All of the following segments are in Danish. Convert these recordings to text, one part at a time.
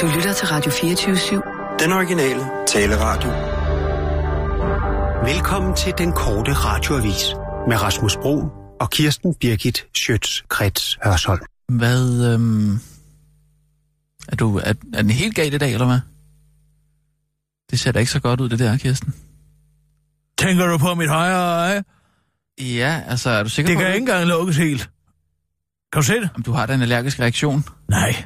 Du lytter til Radio 24-7. Den originale taleradio. Velkommen til den korte radioavis med Rasmus Bro og Kirsten Birgit Schøtz-Krets Hørsholm. Hvad, øhm... Er, du, er, er den helt galt i dag, eller hvad? Det ser da ikke så godt ud, det der, Kirsten. Tænker du på mit højre øje? Ja, altså, er du sikker Det på kan ikke engang lukkes helt. Kan du se det? Om du har da en allergisk reaktion? Nej.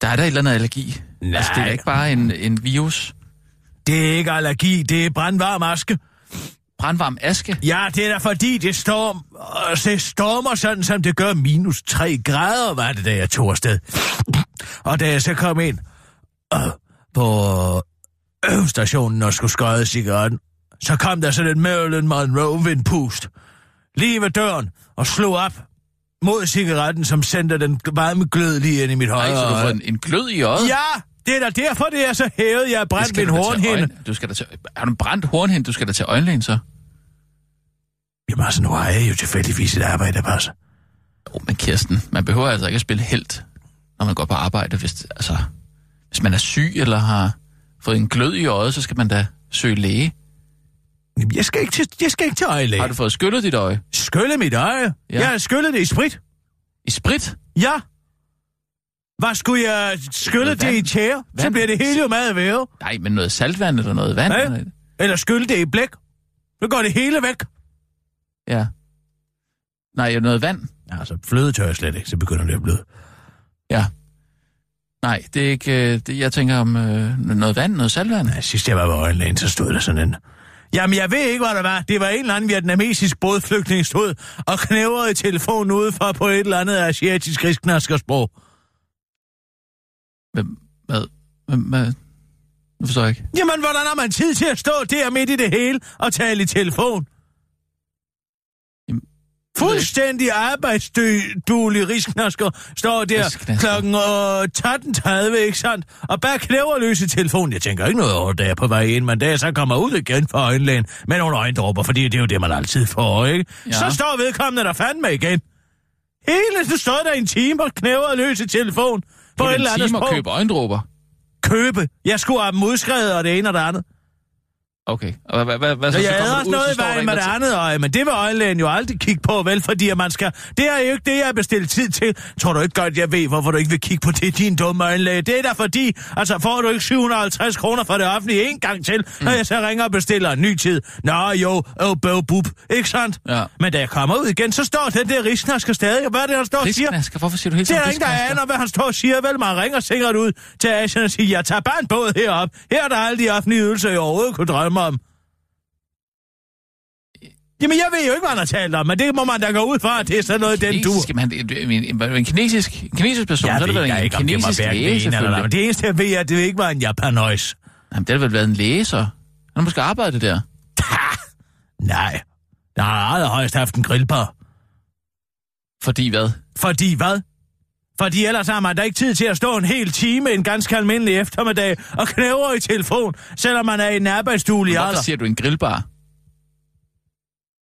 Der er der et eller andet allergi. Nej. Altså, det er ikke bare en, en virus. Det er ikke allergi, det er brandvarm aske. Brandvarm aske. Ja, det er da fordi, det, storm, øh, det stormer sådan, som det gør minus 3 grader, var det, da jeg tog afsted. Og da jeg så kom ind øh, på øh, stationen og skulle skøje cigaretten, så kom der sådan et Marilyn Monroe vindpust lige ved døren og slog op mod cigaretten, som sendte den varme glød lige ind i mit Nej, højre så du får en, en glød i øjet? Ja, det er da derfor, det er så hævet, jeg har brændt min hornhinde. Du skal da til, har du brændt hornhinde? Du skal da til øjenlægen, så. Jamen altså, nu har jeg jo tilfældigvis et arbejde, der passer. Oh, men Kirsten, man behøver altså ikke at spille helt, når man går på arbejde. Hvis, altså, hvis man er syg eller har fået en glød i øjet, så skal man da søge læge. Jeg skal ikke til, jeg skal ikke til øjelæge. Har du fået skyllet dit øje? Skylle mit øje? Ja. Jeg har skyllet det i sprit. I sprit? Ja. Hvad skulle jeg skylle det i tjære? Så bliver det hele jo meget væve. Nej, men noget saltvand eller noget vand? Ja. eller- Eller skylle det i blæk. Så går det hele væk. Ja. Nej, noget vand? Ja, altså fløde tør jeg slet ikke, så begynder det at bløde. Ja. Nej, det er ikke... øh, Det, jeg tænker om øh, noget vand, noget saltvand. Ja, sidst jeg var ved øjenlægen, så stod der sådan en... Jamen, jeg ved ikke, hvad der var. Det var en eller anden vietnamesisk bådflygtning stod og knævrede telefonen udefra på et eller andet asiatisk risknaskersprog. Hvem, hvad? Hvem, hvad? Nu forstår jeg ikke. Jamen, hvordan har man tid til at stå der midt i det hele og tale i telefon? Fuldstændig arbejdsduelig risknasker står der klokken øh, 13.30, ikke sandt? Og bare knæverløs i telefonen. Jeg tænker ikke noget over, da jeg på vej ind, men da jeg så kommer ud igen fra øjenlægen med nogle øjendråber, fordi det er jo det, man altid får, ikke? Ja. Så står vedkommende der fandme igen. Hele, du står der i en time og knæver løs i telefon på eller en time og sprog. købe øjendråber. Købe. Jeg skulle have dem udskrevet, og det ene og det andet. Okay. Og hvad, hvad, hvad så? Jeg havde også noget i vejen en, med det andet øje, men det vil øjenlægen jo aldrig kigge på, vel? Fordi man skal... Det er jo ikke det, jeg har bestilt tid til. Tror du ikke godt, jeg ved, hvorfor du ikke vil kigge på det, din dumme øjenlæge? Det er da fordi, altså får du ikke 750 kroner for det offentlige en gang til, mm. når jeg så ringer og bestiller en ny tid. Nå jo, oh, bøv, bub, ikke sandt? Ja. Men da jeg kommer ud igen, så står den der rigsnasker stadig. Og hvad er det, han står og siger? Risknasker? Hvorfor siger du hele Det er der ingen, der aner, hvad han står og siger. Vel, man ringer sikkert ud til Asien og siger, jeg tager bare en båd herop. Her er der alle de offentlige ydelser, jeg overhovedet kunne drømme om. Jamen, jeg ved jo ikke, hvad han har talt om, men det må man da gå ud fra, at det er sådan noget, den du... Man, en, en, en, en, kinesisk, en kinesisk person, Jeg så er det vel en, ikke, en det kinesisk hverken læge, det ene eller andet. Det eneste, jeg ved, er, at det ikke var en japanøjs. Jamen, det har vel været en læge, så. Han har måske arbejdet der. Nej, der har allerhøjst haft en grillbar. Fordi hvad? Fordi hvad? Fordi ellers har man da ikke tid til at stå en hel time en ganske almindelig eftermiddag og knæver i telefon, selvom man er i en arbejdsstue i Hvorfor alder. siger du en grillbar?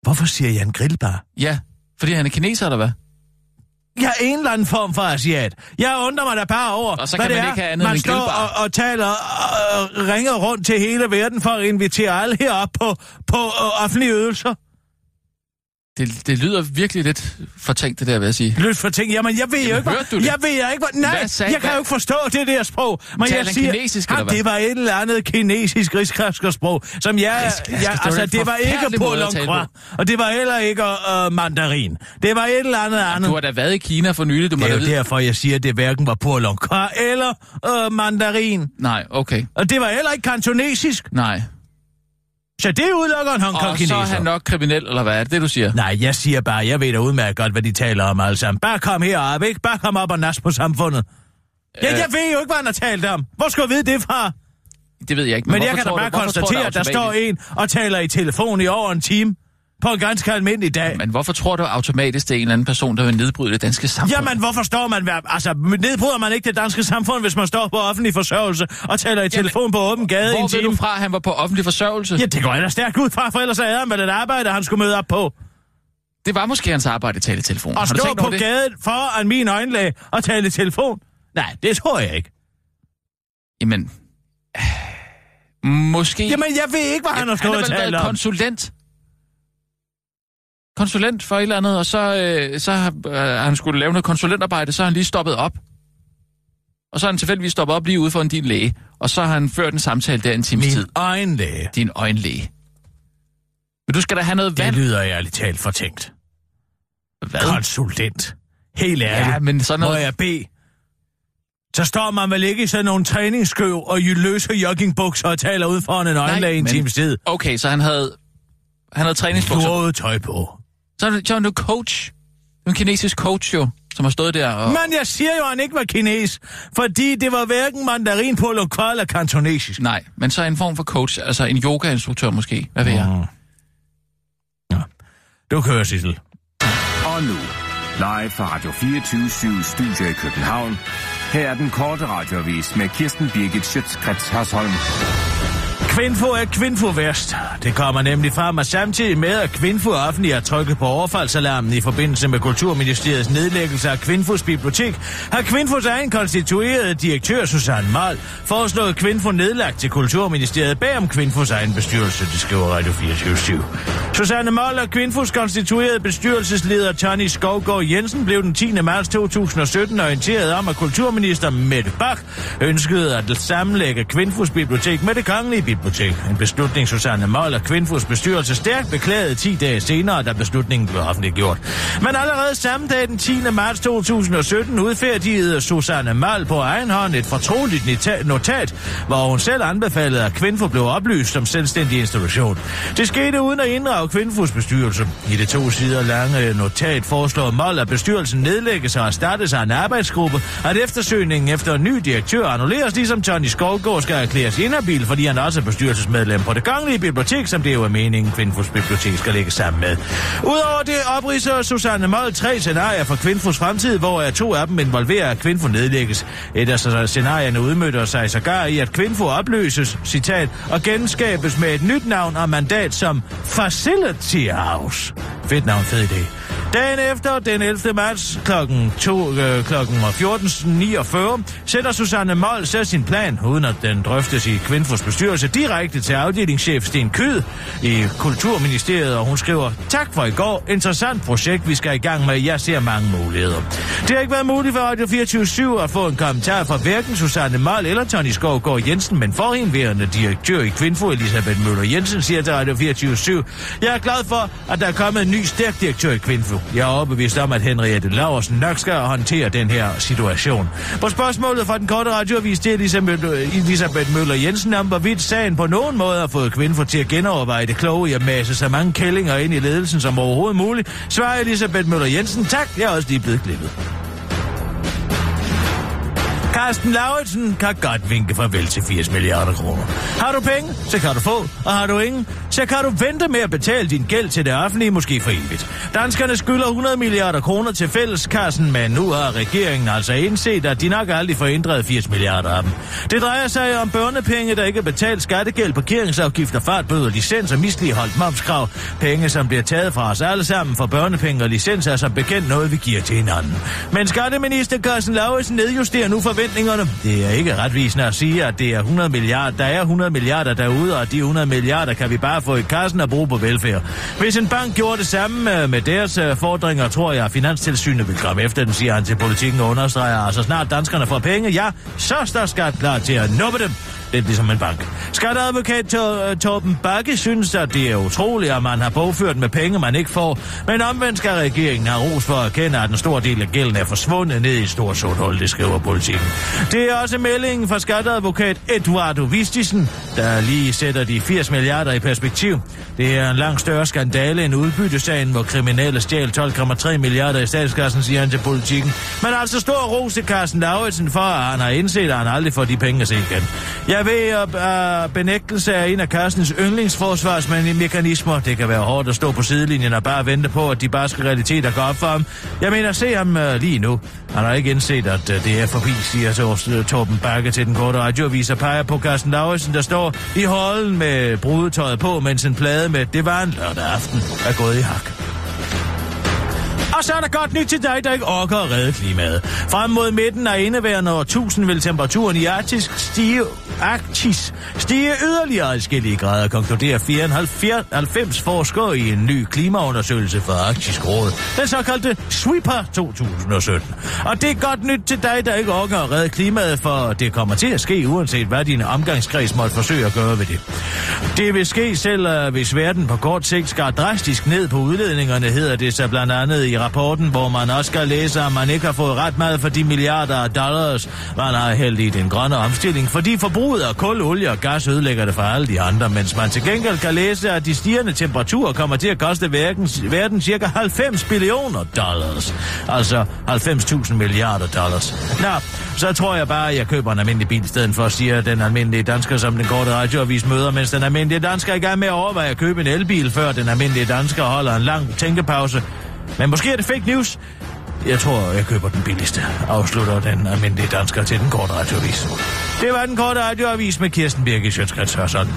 Hvorfor siger jeg en grillbar? Ja, fordi han er kineser, eller hvad? Jeg er en eller anden form for asiat. Jeg undrer mig da bare over, Og så hvad kan det man er, ikke have andet man står og, og taler og ringer rundt til hele verden for at invitere alle herop på, på uh, offentlige ydelser. Det, det lyder virkelig lidt fortænkt, det der, vil jeg sige. Lyt for ting. Jamen, jeg ved jo ikke, hørte du hvad, det? jeg ved jeg ikke, hvad, nej, Hvad sagde- jeg kan hvad- jo ikke forstå det der sprog. Men Taler jeg siger, kinesisk, eller hvad? det var et eller andet kinesisk rigskraskersprog, som jeg, jeg det var altså, det var ikke forfærdelig på måde at tale longkra, og det var heller ikke uh, mandarin. Det var et eller andet andet. Du har da været i Kina for nylig, du må Det er jo derfor, jeg siger, at det hverken var pur longkra eller uh, mandarin. Nej, okay. Og det var heller ikke kantonesisk. Nej. Så det udelukker en Og Hongkong-kineser. så er han nok kriminel, eller hvad er det, det du siger? Nej, jeg siger bare, jeg ved da udmærket godt, hvad de taler om alle sammen. Bare kom herop, ikke? Bare kom op og nas på samfundet. Ja, Øh. jeg ved jo ikke, hvad han har talt om. Hvor skal jeg vide det fra? Det ved jeg ikke. Men, jeg hvorfor kan da bare du- konstatere, at der står en og taler i telefon i over en time. På en ganske almindelig dag. Men hvorfor tror du automatisk, det er en eller anden person, der vil nedbryde det danske samfund? Jamen, hvorfor står man... Altså, nedbryder man ikke det danske samfund, hvis man står på offentlig forsørgelse og taler i telefon på åben gade i en Hvor ved time? du fra, han var på offentlig forsørgelse? Ja, det går da stærkt ud fra, for ellers er han med et arbejde, han skulle møde op på. Det var måske hans arbejde at tale i telefon. Og stå på det? gaden foran min øjenlæge og tale i telefon? Nej, det tror jeg ikke. Jamen, øh, måske... Jamen, jeg ved ikke, hvad han har stået og vel talt om. konsulent. Konsulent for et eller andet, og så, øh, så har øh, han skulle lave noget konsulentarbejde, så har han lige stoppet op. Og så har han tilfældigvis stoppet op lige ude for en din læge, og så har han ført en samtale der en times tid. Min egen læge. Din øjenlæge. Men du skal da have noget Det vand. lyder ærligt talt fortænkt. Hvad? Konsulent. Helt ærligt. Ja, men sådan Må noget... jeg bede? Så står man vel ikke i sådan nogle træningsskøv og i løse joggingbukser og taler ud foran en øjenlæge i en men- times tid. Okay, så han havde... Han havde træningsbukser. Flået tøj på. Så er det, så er han jo coach. Det er en kinesisk coach jo, som har stået der og... Men jeg siger jo, at han ikke var kines, fordi det var hverken mandarin på lokal eller kantonesisk. Nej, men så en form for coach, altså en yogainstruktør måske. Hvad ved jeg? Mm. Ja. Du kører, Sissel. Og nu, live fra Radio 24 Studio i København. Her er den korte radiovis med Kirsten Birgit Schøtzgrads Hasholm. Kvinfo er Kvinfo værst. Det kommer nemlig frem, at samtidig med, at Kvinfo offentlig har trykket på overfaldsalarmen i forbindelse med Kulturministeriets nedlæggelse af Kvinfos bibliotek, har Kvinfos egen konstituerede direktør Susanne Mal foreslået Kvinfo nedlagt til Kulturministeriet bag om Kvinfos egen bestyrelse, det skriver Radio 24 Susanne Mal og Kvinfos konstituerede bestyrelsesleder Tony Skovgaard Jensen blev den 10. marts 2017 orienteret om, at kulturminister Mette Bach ønskede at sammenlægge Kvinfos bibliotek med det kongelige bibliotek. En beslutning Susanne Møller, og bestyrelse stærkt beklagede 10 dage senere, da beslutningen blev offentliggjort. Men allerede samme dag den 10. marts 2017 udfærdigede Susanne Møller på egen hånd et fortroligt notat, hvor hun selv anbefalede, at Kvinfo blev oplyst som selvstændig institution. Det skete uden at inddrage Kvindfos bestyrelse. I det to sider lange notat foreslår Møller, at bestyrelsen nedlægges og erstattes af en arbejdsgruppe, at eftersøgningen efter en ny direktør annulleres, ligesom Tony Skovgaard skal erklæres inhabil, fordi han også er bestyrelsesmedlem på det kongelige bibliotek, som det jo er meningen, Kvinfos bibliotek skal ligge sammen med. Udover det opridser Susanne Mold tre scenarier for Kvinfos fremtid, hvor er to af dem involverer, at Kvinfo nedlægges. Et af scenarierne udmødter sig sågar i, at Kvinfo opløses, citat, og genskabes med et nyt navn og mandat som Facility House. Fedt navn, fed idé. Dagen efter, den 11. marts kl. Øh, kl. 14.49, sætter Susanne Mold så sin plan, uden at den drøftes i Kvinfos bestyrelse, direkte til afdelingschef Sten Kød i Kulturministeriet, og hun skriver, tak for i går, interessant projekt, vi skal i gang med, jeg ser mange muligheder. Det har ikke været muligt for Radio 24 at få en kommentar fra hverken Susanne Mal eller Tony Skovgaard Jensen, men forhenværende direktør i Kvinfo, Elisabeth Møller Jensen, siger til Radio 24 Jeg er glad for, at der er kommet en ny stærk direktør i Kvinfo. Jeg er overbevist om, at Henriette Laversen nok skal håndtere den her situation. På spørgsmålet fra den korte radioavis til Elisabeth, Elisabeth Møller Jensen om, hvorvidt sagen på nogen måde har fået Kvinfo til at genoverveje det kloge i at masse så mange kællinger ind i ledelsen som overhovedet muligt, svarer Elisabeth Møller Jensen, tak, jeg er også lige blevet klippet. Carsten Lauritsen kan godt vinke farvel til 80 milliarder kroner. Har du penge, så kan du få, og har du ingen, så kan du vente med at betale din gæld til det offentlige, måske for evigt. Danskerne skylder 100 milliarder kroner til fælleskassen, men nu har regeringen altså indset, at de nok aldrig får ændret 80 milliarder af dem. Det drejer sig om børnepenge, der ikke er betalt skattegæld, parkeringsafgifter, fartbøder, licens og misligeholdt momskrav. Penge, som bliver taget fra os alle sammen for børnepenge og licens, er som bekendt noget, vi giver til hinanden. Men skatteminister Carsten Lauritsen nedjusterer nu forhandlingerne. Det er ikke retvisende at sige, at det er 100 milliarder. Der er 100 milliarder derude, og de 100 milliarder kan vi bare få i kassen og bruge på velfærd. Hvis en bank gjorde det samme øh, med deres øh, fordringer, tror jeg, at Finanstilsynet vil komme efter den, siger han til politikken og understreger, at så snart danskerne får penge, ja, så står skat klar til at nuppe dem. Det ligesom en bank. Skatteadvokat Tor- øh, Torben Bakke synes, at det er utroligt, at man har bogført med penge, man ikke får. Men omvendt skal regeringen have ros for at erkende, at en stor del af gælden er forsvundet ned i stort sort hul, det skriver politikken. Det er også meldingen fra skatteadvokat Eduardo Vistisen, der lige sætter de 80 milliarder i perspektiv. Det er en langt større skandale end udbyttesagen, hvor kriminelle stjal 12,3 milliarder i statskassen, siger han til politikken. Men altså stor ros til Carsten Lauritsen for, at han har indset, at han aldrig får de penge at se igen. Jeg ved, at uh, benægtelse er en af Carstens yndlingsforsvarsmekanismer. Det kan være hårdt at stå på sidelinjen og bare vente på, at de barske realiteter går op for ham. Jeg mener, se ham uh, lige nu. Han har ikke indset, at uh, det er forbi, siger Tor- øh, Torben Bakke til den korte radioavis og peger på Carsten Lauritsen, der står i holden med brudetøjet på, mens en plade med Det var en lørdag aften er gået i hak. Og så er der godt nyt til dig, der ikke orker at redde klimaet. Frem mod midten af indeværende år 1000 vil temperaturen i Arktis stige, Arktis stige yderligere adskillige grader, konkluderer 94 forskere i en ny klimaundersøgelse for Arktisk Råd. Den såkaldte Sweeper 2017. Og det er godt nyt til dig, der ikke orker at redde klimaet, for det kommer til at ske, uanset hvad din omgangskreds måtte forsøge at gøre ved det. Det vil ske selv, øh, hvis verden på kort sigt skal drastisk ned på udledningerne, hedder det så blandt andet i rapporten, hvor man også skal læse, at man ikke har fået ret meget for de milliarder af dollars, man har hældt i den grønne omstilling, fordi forbruget af kul, olie og gas ødelægger det for alle de andre, mens man til gengæld kan læse, at de stigende temperaturer kommer til at koste verden, verden cirka 90 billioner dollars. Altså 90.000 milliarder dollars. Nå, så tror jeg bare, at jeg køber en almindelig bil i stedet for, siger den almindelige dansker, som den korte radioavis møder, mens den almindelige dansker er i gang med at overveje at købe en elbil, før den almindelige dansker holder en lang tænkepause. Men måske er det fake news. Jeg tror, jeg køber den billigste, afslutter den almindelige dansker til den korte radioavis. Det var den korte radioavis med Kirsten Birke Sjøtskrets Hørsson.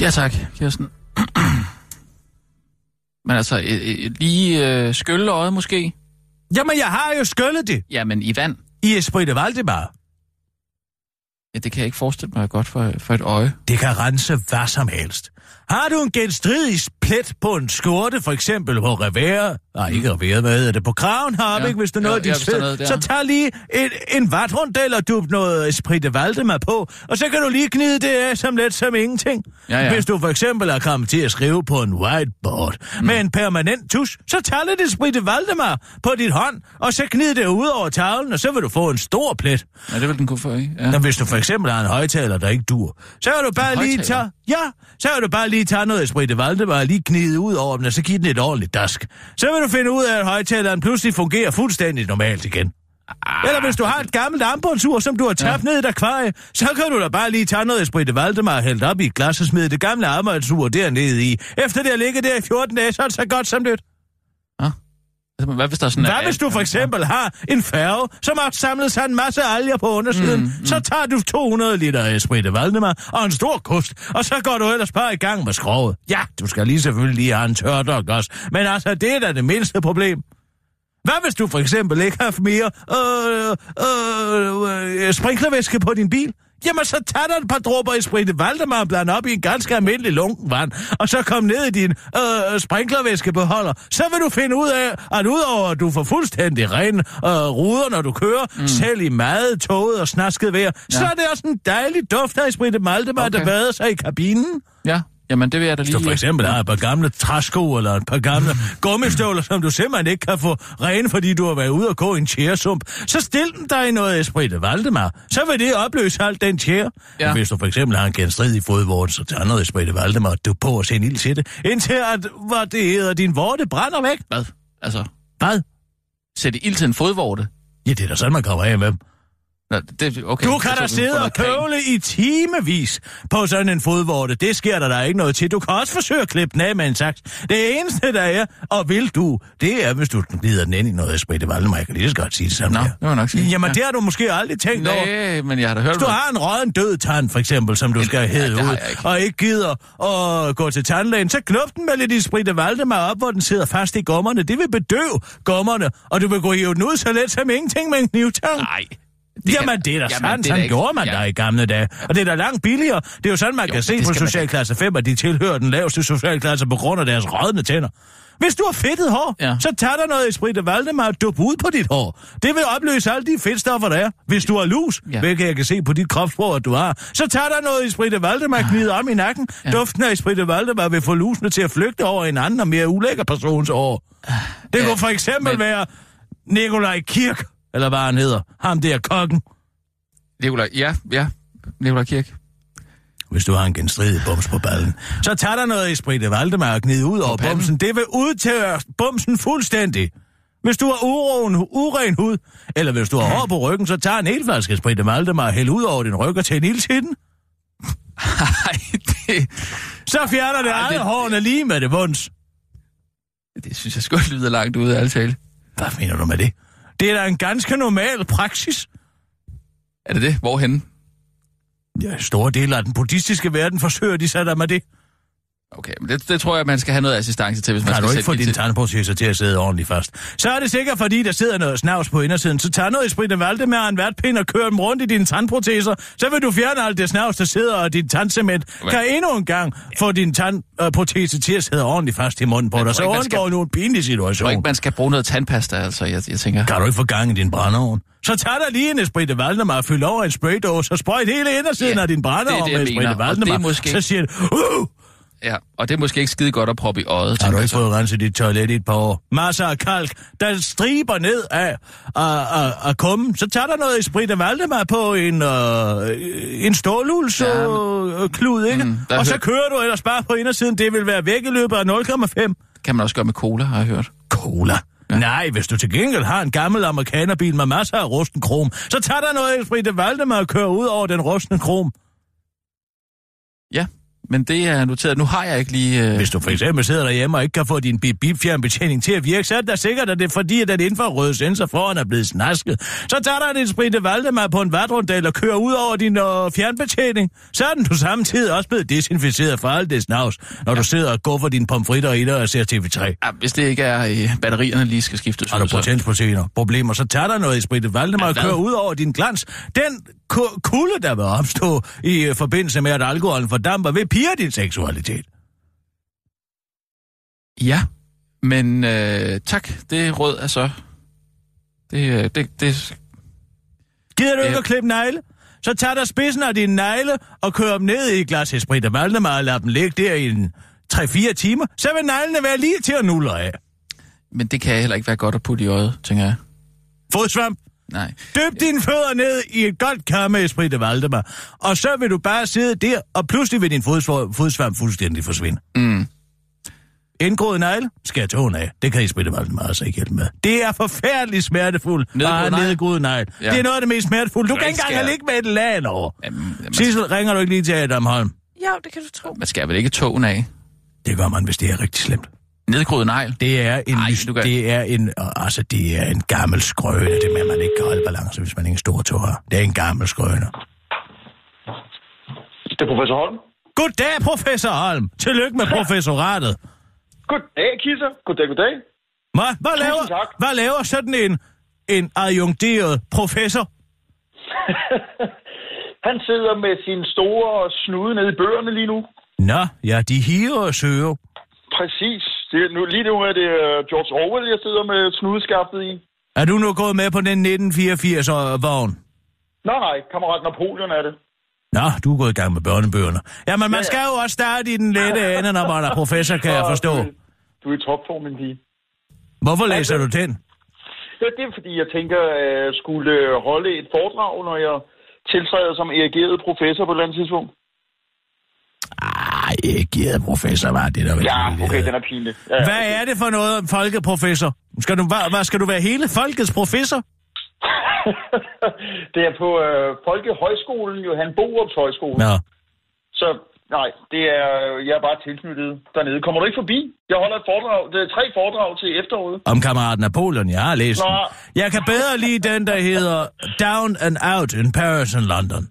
Ja tak, Kirsten. Men altså, øh, øh, lige øh, skylle øjet måske? Jamen, jeg har jo skyllet det Jamen, i vand i Esprit de Valdemar. Ja, det kan jeg ikke forestille mig godt for, for et øje. Det kan rense hvad som helst. Har du en genstridig plet på en skjorte, for eksempel på revere, nej, ikke revere, hvad hedder det, på kraven har Ja. ikke, hvis du noget ja, noget sved, så tag lige en, en vatrundel og dup noget Esprit de Valdemar på, og så kan du lige gnide det af som let som ingenting. Ja, ja. Hvis du for eksempel er kommet til at skrive på en whiteboard mm. med en permanent tus, så tag lidt Esprit de Valdemar på dit hånd, og så gnid det ud over tavlen, og så vil du få en stor plet. Ja, det vil den kunne få, ikke? Ja. Nå, hvis du for eksempel har en højtaler, der ikke dur, så kan du bare En lige tage... Ja, så kan du bare lige tage noget Esprit de Valdemar og lige knide ud over den, og så give den et ordentligt dask. Så vil du finde ud af, at højtaleren pludselig fungerer fuldstændig normalt igen. Eller hvis du har et gammelt armbåndsur, som du har tabt ja. ned i dit akvarie, så kan du da bare lige tage noget Esprit de Valdemar og hælde op i et glas og smide det gamle armbåndsur dernede i. Efter det har ligget der i 14 dage, så er det så godt som nyt. Altså, Hvad hvis der er sådan... Hvad hvis du for eksempel har en færge, som har samlet sig en masse alger på undersiden? Mm, mm. Så tager du 200 liter Esprit de Valdemar og en stor kost, og så går du ellers bare i gang med skrovet. Ja, du skal lige selvfølgelig lige have en tørdok også, men altså, det er da det mindste problem. Hvad hvis du for eksempel ikke har haft mere øh, øh, øh, sprinklervæske på din bil? Jamen, så tag dig et par dråber Esprit de Valdemar bland op i en ganske almindelig lunken vand, og så kom ned i din øh, sprinklervæskebeholder. Så vil du finde ud af, at udover at du får fuldstændig ren øh, ruder, når du kører, mm. selv i meget toget og snasket vejr, ja. så er det også en dejlig duft af Esprit de Valdemar, okay. Der bader sig i kabinen. Ja, jamen det vil jeg da Hvis lige... du for eksempel har et par gamle træsko eller et par gamle gummistøvler, som du simpelthen ikke kan få rene, fordi du har været ude og gå i en tjæresump, så stil den dig i noget Esprit de Valdemar. Så vil det opløse alt den tjære. Ja. Hvis du for eksempel har en genstridig fodvort, så tager noget Esprit de Valdemar, du på og send ild til det, indtil at, hvad det hedder, din vorte brænder væk. Hvad? Altså, Hvad? sætte ild til en fodvorte? Ja, det er da sådan, man kommer af med dem. Nå, det, okay. Du kan da sidde og pøvle i timevis på sådan en fodvorte. Det sker der da ikke noget til. Du kan også forsøge at klippe den af med en saks. Det eneste, der er, og vil du, det er, hvis du glider den ind i noget Esprit de Valdemar. Jeg kan lige så godt sige det sådan Nå, det må nok sige. Jamen, Ja. det har du måske aldrig tænkt over. Nej, men jeg har da hørt... Hvis du har en råden død tand, for eksempel, som du skal ja, hæde det har ud, ikke. og ikke gider at gå til tandlægen, så knop den med lidt Esprit de Valdemar op, hvor den sidder fast i gummerne. Det vil bedøve gummerne, og du vil gå hive den ud så let som ingenting med en knivtang. Nej. Det Jamen, det er da Jamen, sandt, da sådan gjorde man ja. der i gamle dage. Og det er da langt billigere. Det er jo sådan, man Jo, kan se på da. socialklasse 5, at de tilhører den laveste socialklasse på grund af deres rådne tænder. Hvis du har fedtet hår, Ja. så tag der noget Esprit de Valdemar og dup ud på dit hår. Det vil opløse alle de fedtstoffer, der er. Hvis du har lus, Ja. hvilket jeg kan se på dit kropsprog, at du har, så tag der noget Esprit de Valdemar og gnid om i nakken. Ja. Duften af Esprit de Valdemar vil få lusene til at flygte over en anden og mere ulækker persons hår. Det Ja, kunne for eksempel men... være Nikolaj Kirk, eller hvad han hedder. Ham der kokken. Nikolaj, ja, ja. Nikolaj Kirk. hvis du har en genstridig bums på ballen. Så tag der noget Esprit de Valdemar og gnid ud over bumsen. Det vil udtørre bumsen fuldstændig. Hvis du har uroen, uren hud, eller hvis du har hår på ryggen, så tag en hel flaske Esprit de Valdemar og hæld ud over din ryg og tænd ild til den. Nej, det, Så fjerner det Ej, alle det- hårene lige med det bunds. det synes jeg sgu lyder langt ude af tale. Hvad mener du med det? Det er da en ganske normal praksis. Er det det? Hvorhen? Ja, store dele af den buddhistiske verden forsøger de sig der med det. Okay, men det, det tror jeg, man skal have noget assistance til, hvis man Kan skal du ikke få ild dine til- at sidde ordentligt fast? Så er det sikkert, fordi der sidder noget snavs på indersiden. Så tag noget i sprit og valgte med en vatpind og kør dem rundt i dine tandproteser. Så vil du fjerne alt det snavs, der sidder, og din tandcement Men- kan endnu en gang få din tandprotese til at sidde ordentligt fast i munden på dig. Så man skal- undgår du en pinlig Jeg tror situation. ikke, man skal bruge noget tandpasta, altså. Jeg, jeg tænker... Kan du ikke få gang i din brændeovn? Så tag dig lige en Esprit de Valdemar og fyld over en spraydåse og sprøjt hele indersiden Ja, af din er jeg med Esprit mener, de og det er Valdemar. måske- Så siger du, uh, Ja, og det er måske ikke skide godt at proppe i øjet. Har du ikke så. fået renset dit toilet i et par år? Masser af kalk, der striber ned af, af, af, af kummen. Så tager der noget Esprit de Valdemar på en, øh, en ståluls Ja, klud, ikke? Mm, og så hø- kører du ellers bare på indersiden. Det vil være væk i løbet af 0,5. Kan man også gøre med cola, har jeg hørt. Cola. Ja. Nej, hvis du til gengæld har en gammel amerikanerbil med masser af rusten krom, så tager der noget Esprit de Valdemar og kører ud over den rustne krom. Ja, men det er noteret. Nu har jeg ikke lige... Øh... Hvis du for eksempel sidder derhjemme og ikke kan få din bip bip fjernbetjening til at virke, så er det da sikkert, at det er fordi, at den infrarøde sensor foran er blevet snasket. Så tager der en sprinte Valdemar på en vatrundel og kører ud over din øh, fjernbetjening. Så er den du samtidig også blevet desinficeret for alt det snavs, når ja. du sidder og går for dine pomfritter i dig og ser TV3. Ja, hvis det ikke er, øh, batterierne lige skal skiftes Har du potensproteiner, problemer, så tager der noget i spritte Valdemar Ja, og kører ud over din glans. Den ku- kulde, der vil opstå i øh, forbindelse med, at alkoholen fordamper, vil pire din seksualitet. Ja, men øh, tak. Det råd er så... Det, øh, det, det, Gider du ikke at klippe negle? Så tag dig spidsen af dine negle og kør dem ned i et glas Esprit de Valdemar og lad dem ligge der i en 3-4 timer. Så vil neglene være lige til at nulle af. men det kan heller ikke være godt at putte i øjet, tænker jeg. Fodsvamp. Nej. Døb dine fødder ned i et godt kar med Esprit de Valdemar. Og så vil du bare sidde der, og pludselig vil din fodsvamp, fodsvamp fuldstændig forsvinde. Mm. Indgroet negle skal jeg tågen af. Det kan Esprit de Valdemar altså ikke hjælpe med. Det er forfærdeligt smertefuldt at Nedgroet negl? nedgroet negle. Ja. Det er noget af det mest smertefulde. Du kan ikke ikke engang ligge med et lag over. Jamen, man, Sissel, ringer du ikke lige til Adam Holm? Jo, det kan du tro. man skal vel ikke togen af? Det gør man, hvis det er rigtig slemt. Nedgroet negl? Det er en, Ej, lys, det er en, altså det er en gammel skrøne, det med, at man ikke kan holde balance, hvis man ikke er stor tog har. Det er en gammel skrøne. Det er professor Holm. Goddag, professor Holm. Tillykke med professoratet. Goddag, Kisser. Goddag, goddag. Hvad, hvad, laver, tak. hvad laver sådan en, en adjungeret professor? Han sidder med sin store snude nede i bøgerne lige nu. Nå, ja, de higer og søger. Præcis. Det nu, lige nu er det uh, George Orwell, jeg sidder med snudeskaftet i. Er du nu gået med på den 1984-vogn? Nej, nej, kammerat Napoleon er det. Nå, du er gået i gang med børnebøgerne. Jamen, man Ja, ja. skal jo også starte i den lette ende, når man er professor, kan jeg forstå. Du, du er i topform, min pige. Hvorfor læser du den? Ja, det er fordi, jeg tænker, at jeg skulle øh, holde et foredrag, når jeg tiltræder som erigeret professor på et eller andet tidspunkt. Ej, ikke professor, var det der Ja, okay, den er pinlig. Ja, ja, Hvad er det for noget, folkeprofessor? Skal du, hvad, hvad, skal du være hele folkets professor? det er på øh, Folkehøjskolen, Johan Borups Højskole. Nå. Så nej, det er, jeg er bare tilknyttet dernede. Kommer du ikke forbi? Jeg holder et foredrag, det er tre foredrag til efteråret. Om kammerat Napoleon, jeg har læst den. Nå. Jeg kan bedre lide den, der hedder Down and Out in Paris and London.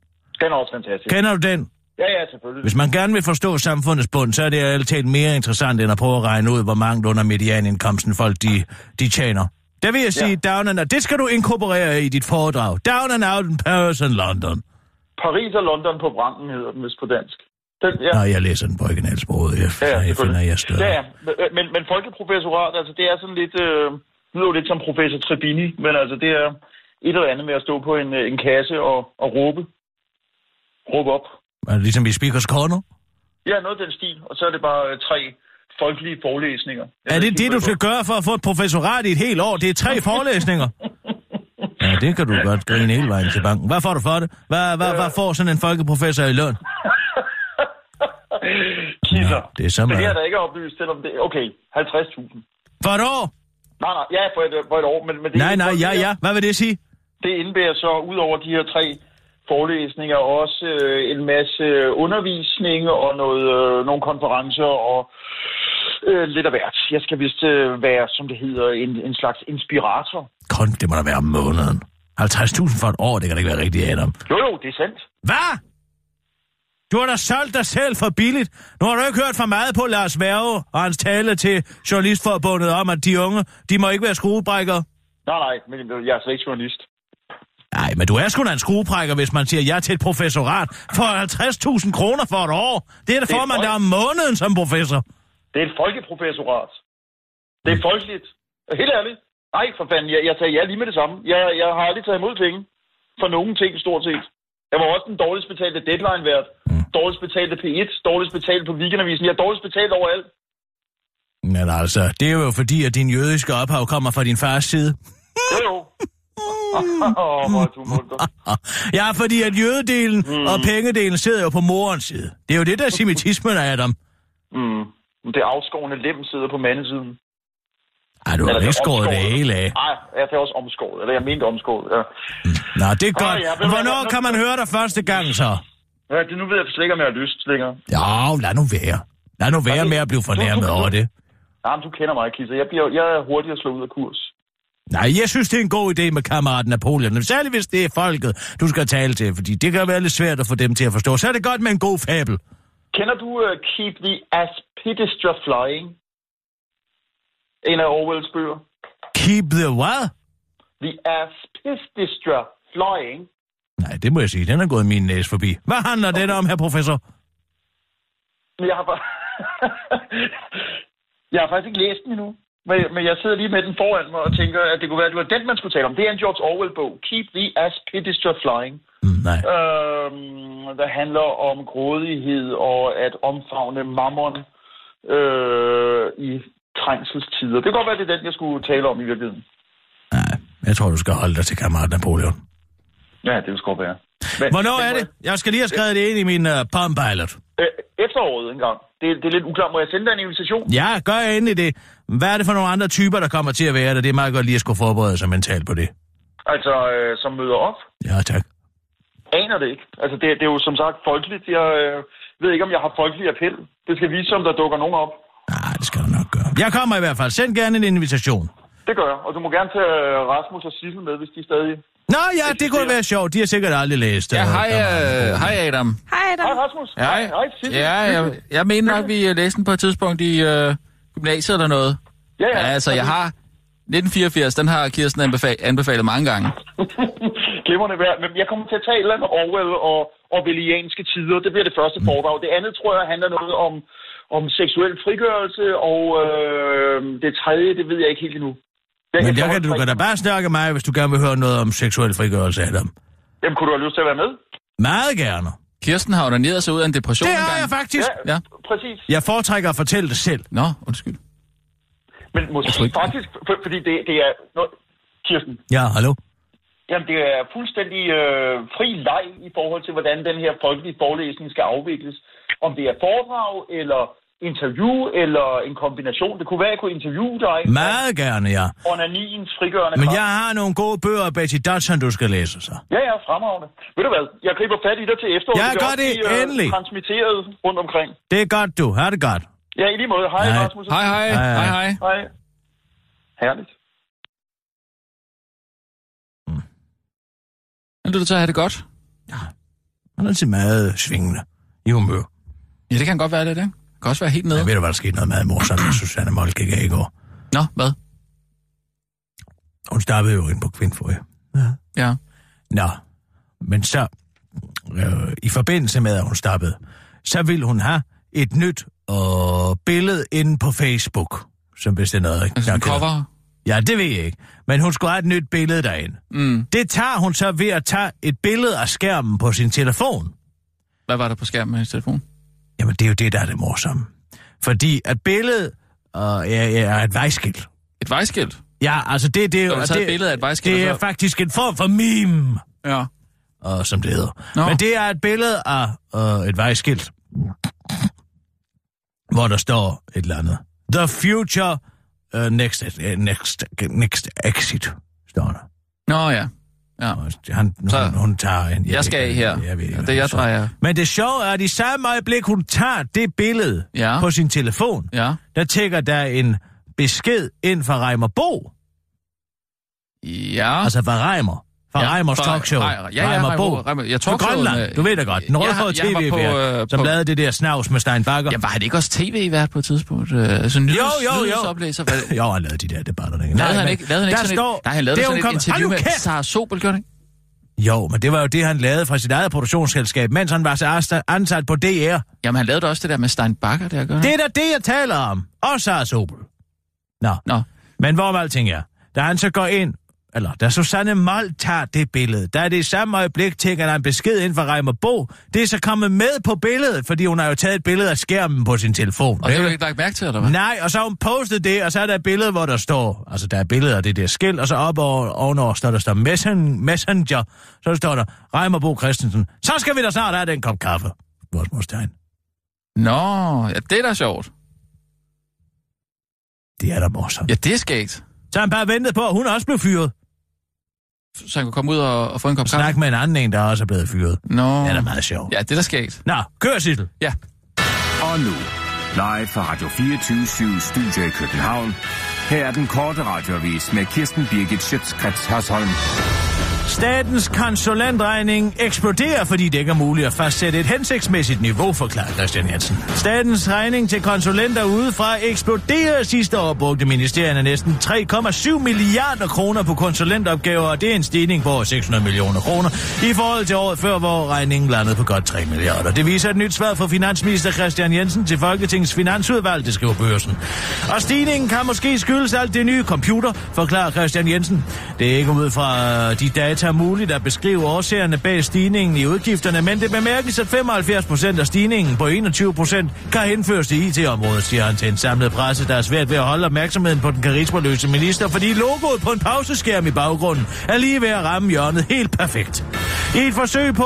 Den er også fantastisk. Kender du den? Ja, ja, selvfølgelig. Hvis man gerne vil forstå samfundets bund, så er det altid talt mere interessant, end at prøve at regne ud, hvor mange under medianindkomsten folk de, de tjener. Der vil jeg sige, ja. down and out. Det skal du inkorporere i dit foredrag. Down and out in Paris and London. Paris og London på branden hedder den vist på dansk. Den, ja. Nå, jeg læser den på originalsproget. Jeg, Ja, ja, jeg finder, jeg større. Ja, ja. Men- Men, folkeprofessorat, altså det er sådan lidt, øh, lyder lidt som professor Trebini, men altså det er et eller andet med at stå på en, øh, en kasse og, og råbe. Råbe op. Ligesom i Speakers Corner? Ja, noget af den stil, og så er det bare øh, tre folkelige forelæsninger. Jeg Er det det, du skal gøre for at få et professorat i et helt år? Det er tre forelæsninger. Ja, det kan du godt grine hele vejen til banken. Hvad får du for det? Hvad, hvad, hvad får sådan en folkeprofessor i løn? Kisser. Nå, det er så Men det meget. er der ikke oplyst, selvom det Okay, 50.000. For et år? Nej, nej, ja, for et, for et år, men, men det, Nej, nej, ja, ja. Hvad vil det sige? det indebærer så, ud over de her tre forelæsninger, også øh, en masse undervisning og noget, øh, nogle konferencer og øh, lidt af hvert. Jeg skal vist øh, være, som det hedder, en, en slags inspirator. Kun, det må da være om måneden. 50.000 for et år, det kan da ikke være rigtigt, Adam. Jo, jo, det er sandt. Hvad? Du har da solgt dig selv for billigt. Nu har du ikke hørt for meget på Lars Værge og hans tale til Journalistforbundet om, at de unge, de må ikke være skruebrækker. Nej, nej, men jeg er slet ikke journalist. Nej, men du er sgu da en skruebrækker, hvis man siger ja til et professorat for 50.000 kroner for et år. Det er det, Det er får man der om måneden som professor. Det er et folkeprofessorat. Det er folkeligt. Helt ærligt. Nej, for fanden, jeg, jeg tager ja lige med det samme. Jeg, jeg har aldrig taget imod penge for nogen ting, stort set. Jeg var også den dårligst betalte deadline-vært. Dårligst betalte P1, dårligst betalt på Weekendavisen. Jeg er dårligst betalt overalt. Men altså, det er jo fordi, at din jødiske ophav kommer fra din fars side. Jo, jo. Åh, er du munter. Ja, fordi at jødedelen mm. og pengedelen sidder jo på morens side. Det er jo det, der er semitismen af Adam. Mm. Det afskårende lem sidder på mandesiden. Ej, du har ikke er skåret det hele af. Nej, jeg er også omskåret. Eller jeg mente omskåret, ja. Nå, det er godt. ja, du hvad, Hvornår kan man høre dig første gang så? ja det, nu ved jeg slet ikke, om jeg har lyst længere. Ja, lad nu være. Lad nu være med at blive fornærmet over det. Nej, men du kender mig, Kisser. Jeg, bliver, jeg er hurtig at slå ud af kurs. Nej, jeg synes, det er en god idé med kammeraten Napoleon. Særligt hvis det er folket, du skal tale til, fordi det kan være lidt svært at få dem til at forstå. Så er det godt med en god fabel. Kender du uh, Keep the Aspidistra Flying? En af Orwells bøger. Keep the what? The Aspidistra Flying. Nej, det må jeg sige. Den er gået min næse forbi. Hvad handler det om, her professor? Jeg har bare... jeg har faktisk ikke læst den endnu. Men, men jeg sidder lige med den foran mig og tænker, at det kunne være, at det var den, man skulle tale om. Det er en George Orwell-bog. Keep the Aspidistra Flying. Mm, nej. Øhm, der handler om grådighed og at omfavne mammon øh, i trængselstider. Det kan godt være, det er den, jeg skulle tale om i virkeligheden. nej. Jeg tror, du skal holde dig til kammeraten Napoleon. Ja, det vil sgu være. Men, Hvornår er det? Jeg skal lige have skrevet det ind i min uh, Palm Pilot. Øh, efteråret engang. Det, det er lidt uklart. Må jeg sende dig en invitation? Ja, gør jeg endelig det. Hvad er det for nogle andre typer, der kommer til at være der? Det er meget godt lige at skulle forberede sig mentalt på det. Altså, øh, som møder op? Ja, tak. Aner det ikke. Altså, det, det er jo som sagt folkeligt. Jeg øh, ved ikke, om jeg har folkelig appel. Det skal vise, om der dukker nogen op. Nej, det skal du nok gøre. Jeg kommer i hvert fald. Send gerne en invitation. Det gør jeg. Og du må gerne tage øh, Rasmus og Sissel med, hvis de stadig... Nå ja, det kunne være sjovt. De har sikkert aldrig læst. Ja, øh, hej, øh, hej Adam. Hej Adam. Hej, Rasmus. Ja, Hej, hej Sissel. ja jeg, jeg mener nok, vi øh, læste den på et tidspunkt i øh, gymnasiet eller noget. ja, Ja, altså, jeg har 1984, den har Kirsten anbefalet, anbefalet mange gange. Glimrende værd. Men jeg kommer til at tale om Orwell og orwellianske tider. Det bliver det første foredrag. Det andet, tror jeg, handler noget om, om seksuel frigørelse, og øh, det tredje, det ved jeg ikke helt endnu. Er Men jeg kan, du kan da bare snakke mig, hvis du gerne vil høre noget om seksuel frigørelse, Adam. Jamen, kunne du have lyst til at være med? Meget gerne. Kirsten har onaneret sig ud af en depression Det har jeg faktisk. Ja, Ja. præcis. Jeg foretrækker at fortælle det selv. Nå, undskyld. Men måske ikke- faktisk, for, fordi det, det er... Nå, Kirsten, Ja, hallo? jamen det er fuldstændig øh, fri leg i forhold til, hvordan den her folkelige forelæsning skal afvikles. Om det er foredrag, eller interview, eller en kombination. Det kunne være, at jeg kunne interviewe dig. Meget gerne, ja. Onaniens frigørende Men kraft. jeg har nogle gode bøger af Betty Dodson, du skal læse så. Ja, ja, fremragende. Ved du hvad, jeg griber fat i dig til efteråret. Ja, vil gør også det, blive, endelig. transmitteret rundt omkring. Det er godt, du. Ha' det godt. Ja, i lige måde. Hej, Hej. Rasmus. Hej, hej. Hej, hej. Hej, hej. Herligt. Han lytter til at have det godt. Han er altid meget svingende i humør. Ja, det kan godt være det, ikke? Det kan også være helt nede. Jeg ved du, hvad der skete noget meget morsomt med Susanne Molke i går. Nå, hvad? Hun startede jo ind på kvindforie. Ja. Ja. Nå, men så, øh, i forbindelse med, at hun stoppede, så ville hun have et nyt øh, billede inde på Facebook, som hvis det er noget, ikke? Altså en cover. Ja, det ved jeg ikke. Men hun skulle have et nyt billede derinde. Mm. Det tager hun så ved at tage et billede af skærmen på sin telefon. Hvad var der på skærmen med hendes telefon? Jamen, det er jo det, der er det morsomme. Fordi at billedet øh, er, er et vejskilt. Et vejskilt? Ja, altså det, det, har det, billede af et vejskilt, det er så- faktisk en form for meme, Ja. og som det hedder. Nå. Men det er et billede af øh, et vejskilt, hvor der står et eller andet. The future uh, next, uh, next, next exit, står der. Nå ja. Ja. Han, Så- hun, hun tager en... Jeg skal af her. Jeg ved Ja, det er jeg hun drejer. Men det sjove er, at i samme øjeblik, hun tager det billede Ja. på sin telefon, Ja. der tækker der en besked ind fra Reimer Bo. Ja. Altså fra Reimer. Fra Ja, Reimers talkshow. Ja, ja, Reimer Bo. Reimer- ja, Fra talkshowet Grønland, med- du ved det godt. Den Ja, rødhårede jeg på, tv-vært, øh, som på- lavede det der snavs med Stein Bakker. Jamen, var han ikke også tv-vært på et tidspunkt? Øh, altså, nyheds, Jo, jo, jo. nyhedsoplæser? Hvad, Jo, han lavede de der debatter. Ikke? lavede han ikke, lavede han ikke der sådan står, et, nej, han lavede det, sådan et interview med! Sara Sobel, gjorde han ikke? Jo, men det var jo det, han lavede fra sit eget produktionsselskab, mens han var så ansat- på DR. Jamen, han lavede også det der med Stein Bakker, der gør Det er da det, jeg taler om. Og Sara Sobel. Nå, Nå, men hvorom alting er, da han så går ind, eller da Susanne Mold tager det billede, der er det i samme øjeblik, tænker han en besked ind fra Reimer Bo. Det er så kommet med på billedet, fordi hun har jo taget et billede af skærmen på sin telefon. og det har ikke lagt mærke til, eller hvad? Nej, og så har hun postet det, og så er der et billede, hvor der står, altså der er billeder af det der skilt, og så op over, ovenover står der, står messen, Messenger, så står der, Reimer Bo Christensen, så skal vi da snart have den kop kaffe. Spørgsmålstegn. Nå, ja, det er da sjovt. Det er da morsomt. Ja, det er skægt. Så han bare ventet på, at hun også blev fyret. Så han kunne komme ud og, og få en kop kaffe. Snak med en anden en, der også er blevet fyret. Nå. Det er meget sjovt. Ja, det er da skægt. Nå, kør, Sissel. Ja. Og nu, live fra Radio 24 Studio i København. Her er den korte radiovis med Kirsten Birgit Schøtzgrads Hasholm. Statens konsulentregning eksploderer, fordi det ikke er muligt at fastsætte et hensigtsmæssigt niveau, forklarer Christian Jensen. Statens regning til konsulenter udefra eksploderer sidste år, brugte ministerierne næsten 3,7 milliarder kroner på konsulentopgaver, og det er en stigning på over 600 millioner kroner i forhold til året før, hvor regningen landede på godt 3 milliarder. Det viser et nyt svar fra finansminister Christian Jensen til Folketingets finansudvalg, det skriver børsen. Og stigningen kan måske skyldes alt det nye computer, forklarer Christian Jensen. Det er ikke ud fra de data muligt at beskrive årsagerne bag stigningen i udgifterne, men det bemærkes, at 75 procent af stigningen på 21 procent kan henføres til IT-området, siger han til en samlet presse, der er svært ved at holde opmærksomheden på den karismaløse minister, fordi logoet på en pauseskærm i baggrunden er lige ved at ramme hjørnet helt perfekt. I et forsøg på,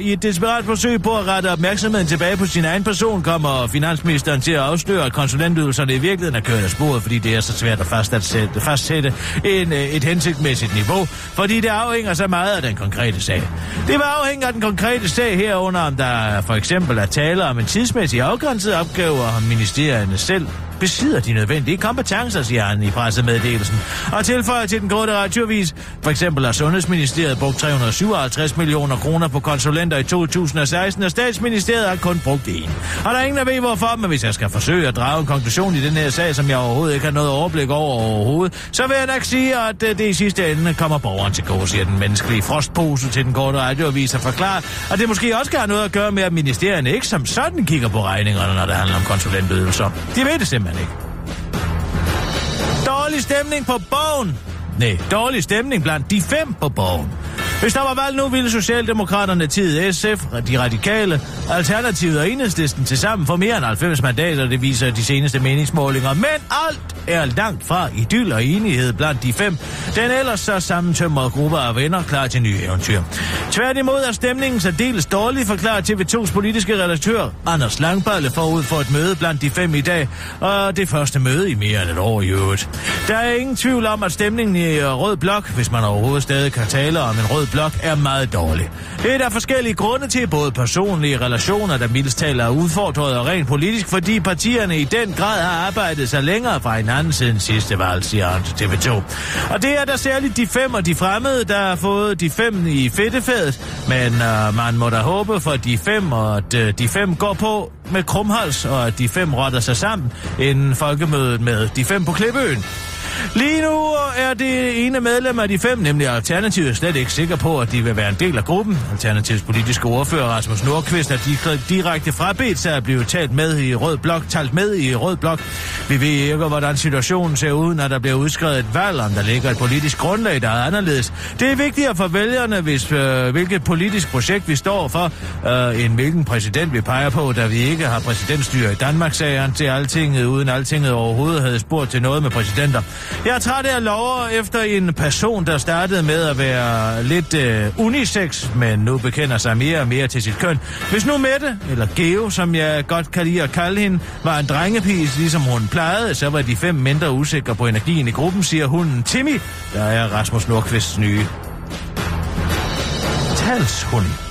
i et desperat forsøg på at rette opmærksomheden tilbage på sin egen person, kommer finansministeren til at afsløre, at konsulentydelserne i virkeligheden er kørt af sporet, fordi det er så svært at fastsætte, fastsætte en, øh, et hensigtsmæssigt niveau, fordi det afhænger så meget af den konkrete sag. Det vil afhænge af den konkrete sag herunder, om der for eksempel er tale om en tidsmæssig afgrænset opgave, og om ministerierne selv besidder de nødvendige kompetencer, siger han i pressemeddelelsen. Og tilføjer til den korte radiovis, for eksempel har Sundhedsministeriet brugt 357 millioner kroner på konsulenter i 2016, og Statsministeriet har kun brugt én. Og der er ingen, der ved hvorfor, men hvis jeg skal forsøge at drage en konklusion i den her sag, som jeg overhovedet ikke har noget overblik over overhovedet, så vil jeg nok sige, at øh, det i sidste ende kommer borgeren til gode, siger den menneskelige frostpose til den korte radioavis og forklarer, at det måske også kan have noget at gøre med, at ministerierne ikke som sådan kigger på regningerne, når det handler om konsulentydelser. De ved det simpelthen ikke. Dårlig stemning på bogen. Nej, dårlig stemning blandt de fem på bogen. Hvis der var valg nu, ville Socialdemokraterne, tid SF, de radikale, Alternativet og Enhedslisten til sammen få mere end 90 mandater, det viser de seneste meningsmålinger. Men alt er langt fra idyll og enighed blandt de fem. Den ellers så sammentømrede gruppe af venner klar til nye eventyr. Tværtimod er stemningen så dels dårlig, forklarer TV2's politiske redaktør Anders Langballe forud for et møde blandt de fem i dag, og det første møde i mere end et år i øvrigt. Der er ingen tvivl om, at stemningen i Rød Blok, hvis man overhovedet stadig kan tale om en Rød Blok, er meget dårlig. Det er der forskellige grunde til, både personlige relationer, der mildest taler er udfordret og rent politisk, fordi partierne i den grad har arbejdet sig længere fra hinanden siden sidste valg, siger han til TV2. Og det er der særligt de fem og de fremmede, der har fået de fem i fedtefædet, men øh, man må da håbe for de fem, og at øh, de fem går på med krumhals, og at de fem rotter sig sammen inden folkemødet med de fem på Klippeøen. Lige nu er det ene medlem af de fem, nemlig Alternativet, slet ikke sikker på, at de vil være en del af gruppen. Alternativets politiske ordfører Rasmus Nordqvist er direkte frabedt sig at blive talt med i Rød Blok, talt med i Rød Blok. Vi ved ikke, hvordan situationen ser ud, når der bliver udskrevet et valg, om der ligger et politisk grundlag, der er anderledes. Det er vigtigere for vælgerne, hvis, øh, hvilket politisk projekt vi står for, øh, end hvilken præsident vi peger på, da vi ikke har præsidentstyre i Danmark, sagde han til altinget, uden altinget overhovedet havde spurgt til noget med præsidenter. Jeg er træt af lover efter en person, der startede med at være lidt øh, unisex, men nu bekender sig mere og mere til sit køn. Hvis nu Mette, eller Geo, som jeg godt kan lide at kalde hende, var en drengepis, ligesom hun plejede, så var de fem mindre usikre på energien i gruppen, siger hunden Timmy, der er Rasmus Nordqvists nye talshund.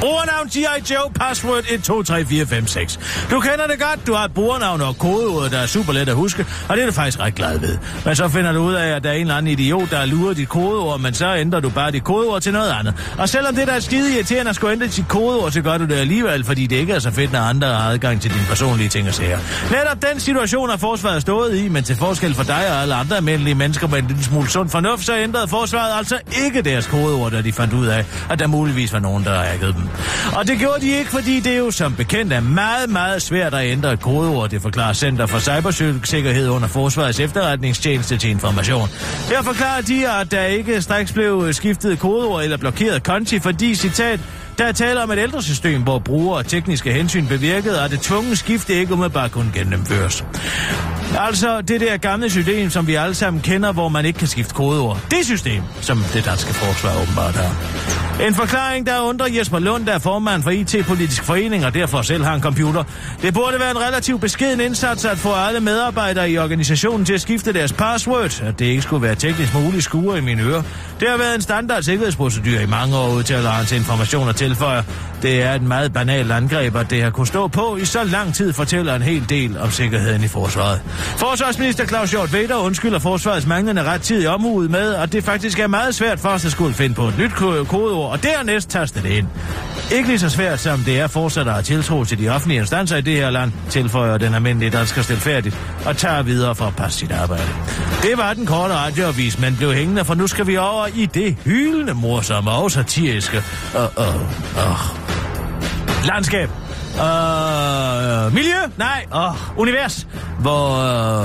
Brugernavn G.I. Joe, password 123456. Du kender det godt, du har et brugernavn og kodeord, der er super let at huske, og det er du faktisk ret glad ved. Men så finder du ud af, at der er en eller anden idiot, der har luret dit kodeord, men så ændrer du bare dit kodeord til noget andet. Og selvom det der er skide irriterende at skulle ændre dit kodeord, så gør du det alligevel, fordi det ikke er så fedt, når andre har adgang til dine personlige ting og sager. Netop den situation har forsvaret stået i, men til forskel for dig og alle andre almindelige mennesker med en lille smule sund fornuft, så ændrede forsvaret altså ikke deres kodeord, da de fandt ud af, at der muligvis var nogen, der hackede dem. Og det gjorde de ikke, fordi det jo som bekendt er meget, meget svært at ændre et kodeord, det forklarer Center for Cybersikkerhed under Forsvarets efterretningstjeneste til information. Her forklarer de, at der ikke straks blev skiftet kodeord eller blokeret konti, fordi, citat, der er tale om et ældre system, hvor brugere og tekniske hensyn bevirkede, at det tvungne skifte ikke umiddelbart kunne gennemføres. Altså det der gamle system, som vi alle sammen kender, hvor man ikke kan skifte kodeord. Det system, som det danske forsvar åbenbart har. En forklaring, der undrer Jesper Lund, der er formand for IT-politisk forening, og derfor selv har en computer. Det burde være en relativt beskeden indsats at få alle medarbejdere i organisationen til at skifte deres password, at det ikke skulle være teknisk muligt skure i mine ører. Det har været en standard sikkerhedsprocedur i mange år, udtaler han til information og tilføjer. Det er et meget banalt angreb, at det har kunnet stå på i så lang tid, fortæller en hel del om sikkerheden i forsvaret. Forsvarsminister Claus Hjort Vedder undskylder forsvarets manglende ret tid i omhud med, at det faktisk er meget svært for os at skulle finde på et nyt kodeord, og dernæst taster det ind. Ikke lige så svært, som det er fortsat at have tiltro til de offentlige instanser i det her land, tilføjer den almindelige dansker stilfærdigt og tager videre for at passe sit arbejde. Det var den korte radioavis, men blev hængende, for nu skal vi over i det hyldende morsomme og satiriske uh, Oh. landskab. Uh, miljø? Nej, Oh. univers. Hvor,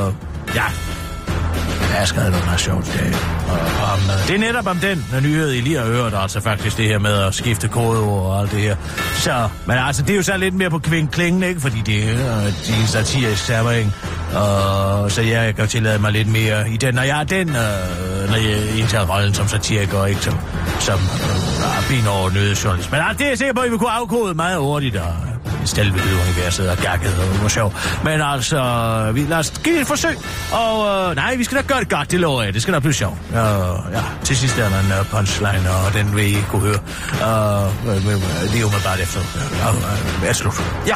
uh, ja, Asger havde noget meget sjovt i dag. Og om, øh, det er netop om den når nyhed, I lige har hørt, altså faktisk det her med at skifte kodeord og alt det her. Så, men altså, det er jo så lidt mere på kvinklingen, ikke? Fordi det er øh, en satirisk servering. Og så ja, jeg kan jo tillade mig lidt mere i den. Når jeg er den, øh, når jeg indtager rollen som satiriker, og ikke som, som øh, benordnet journalist. Men altså, det er jeg sikker på, at I vil kunne afkode meget hurtigt. Og, selve universet og gakket og var sjov. Men altså, vi, lad os give det et forsøg. Og øh, nej, vi skal da gøre det godt, det lover jeg. Det skal da blive sjovt. Uh, ja, til sidst er der en uh, punchline, og den vil I kunne høre. Uh, øh, øh, lige umiddelbart efter. Uh, uh, er slut. Ja.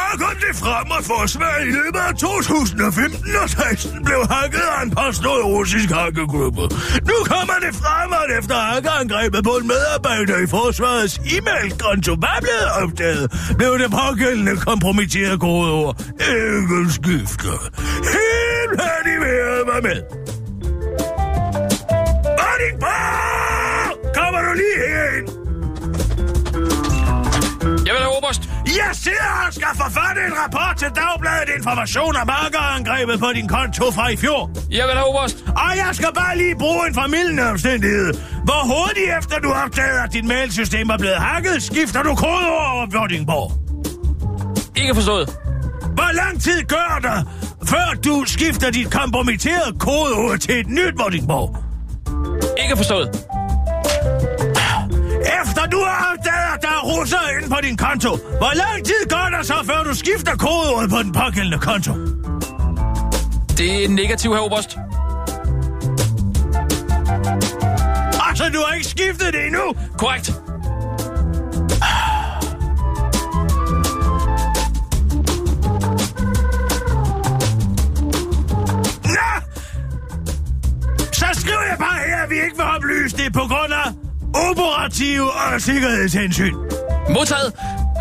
det frem og forsvar i løbet af 2015 og 16 blev hakket af en påstået russisk hakkegruppe. Nu kommer det frem, at efter hakkeangrebet på en medarbejder i forsvarets e-mail-konto var blevet opdaget, blev det pågældende kompromitterede kodeord ikke skiftet. Helt færdig ved var med. Vordingborg! Kommer du lige herind? Jamen, Oberst. Jeg sidder og skal forfatte en rapport til Dagbladet Information om hackerangrebet på din konto fra i fjor. Jamen, Oberst. Og jeg skal bare lige bruge en formidlende omstændighed. Hvor hurtigt efter du opdager, at dit mailsystem er blevet hacket, skifter du kodeord over Vordingborg. Ikke forstået. Hvor lang tid gør det, før du skifter dit kompromitterede kodeord til et nyt Vordingborg? Ikke forstået. Du har opdaget, at der er russer inde på din konto, hvor lang tid går der så, før du skifter kodeordet på den pågældende konto? Det er negativ, her, Oberst. Altså, du har ikke skiftet det endnu? Korrekt. Nå! Så skriver jeg bare her, at vi ikke vil oplyse det på grund af operative og sikkerhedshensyn. Modtaget.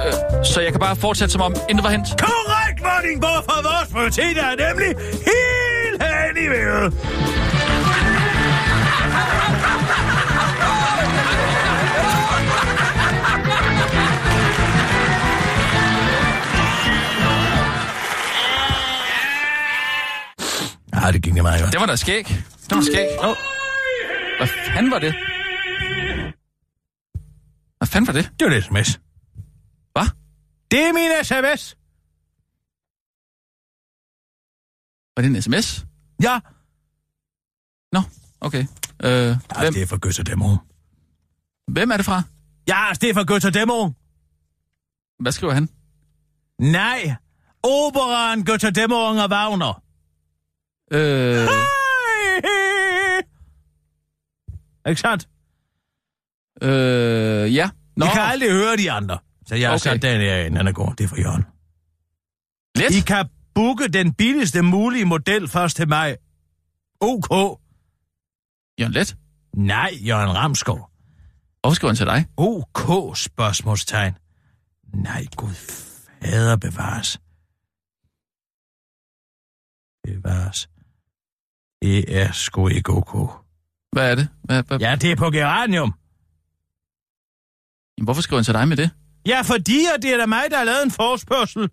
Øh, så jeg kan bare fortsætte som om intet var hent. Korrekt, Vordingborg, for vores prioritet er nemlig helt hen i vejret. Ja, det gik det meget godt. Det var da skæg. Det var skæg. Oh. Hvad fanden var det? Hvad fanden var det? Det var det sms. Hvad? Det er min sms. Var det en sms? Ja. Nå, okay. Øh, ja hvem, det er for Götterdæmmerung. hvem er det fra? Ja, det er for Götterdæmmerung. Hvad skriver han? Nej. Operaen Götterdæmmerung og Wagner. Øh, Ikke sandt? Øh, ja. Nå, I kan aldrig høre de andre. Så jeg har Okay. sat den her ind, er god. Det er for Jørgen. let. I kan booke den billigste mulige model først til mig. OK. Jørgen Let. Nej, Jørgen Ramskov. Hvorfor skriver han til dig? OK, spørgsmålstegn. Nej, Gud fader bevares. Bevares. Det er sgu ikke OK. Hvad er det? Hvad, hvad? Ja, det er på geranium. Jamen, hvorfor skriver han til dig med det? Ja, fordi at det er da mig, der har lavet en forspørgsel.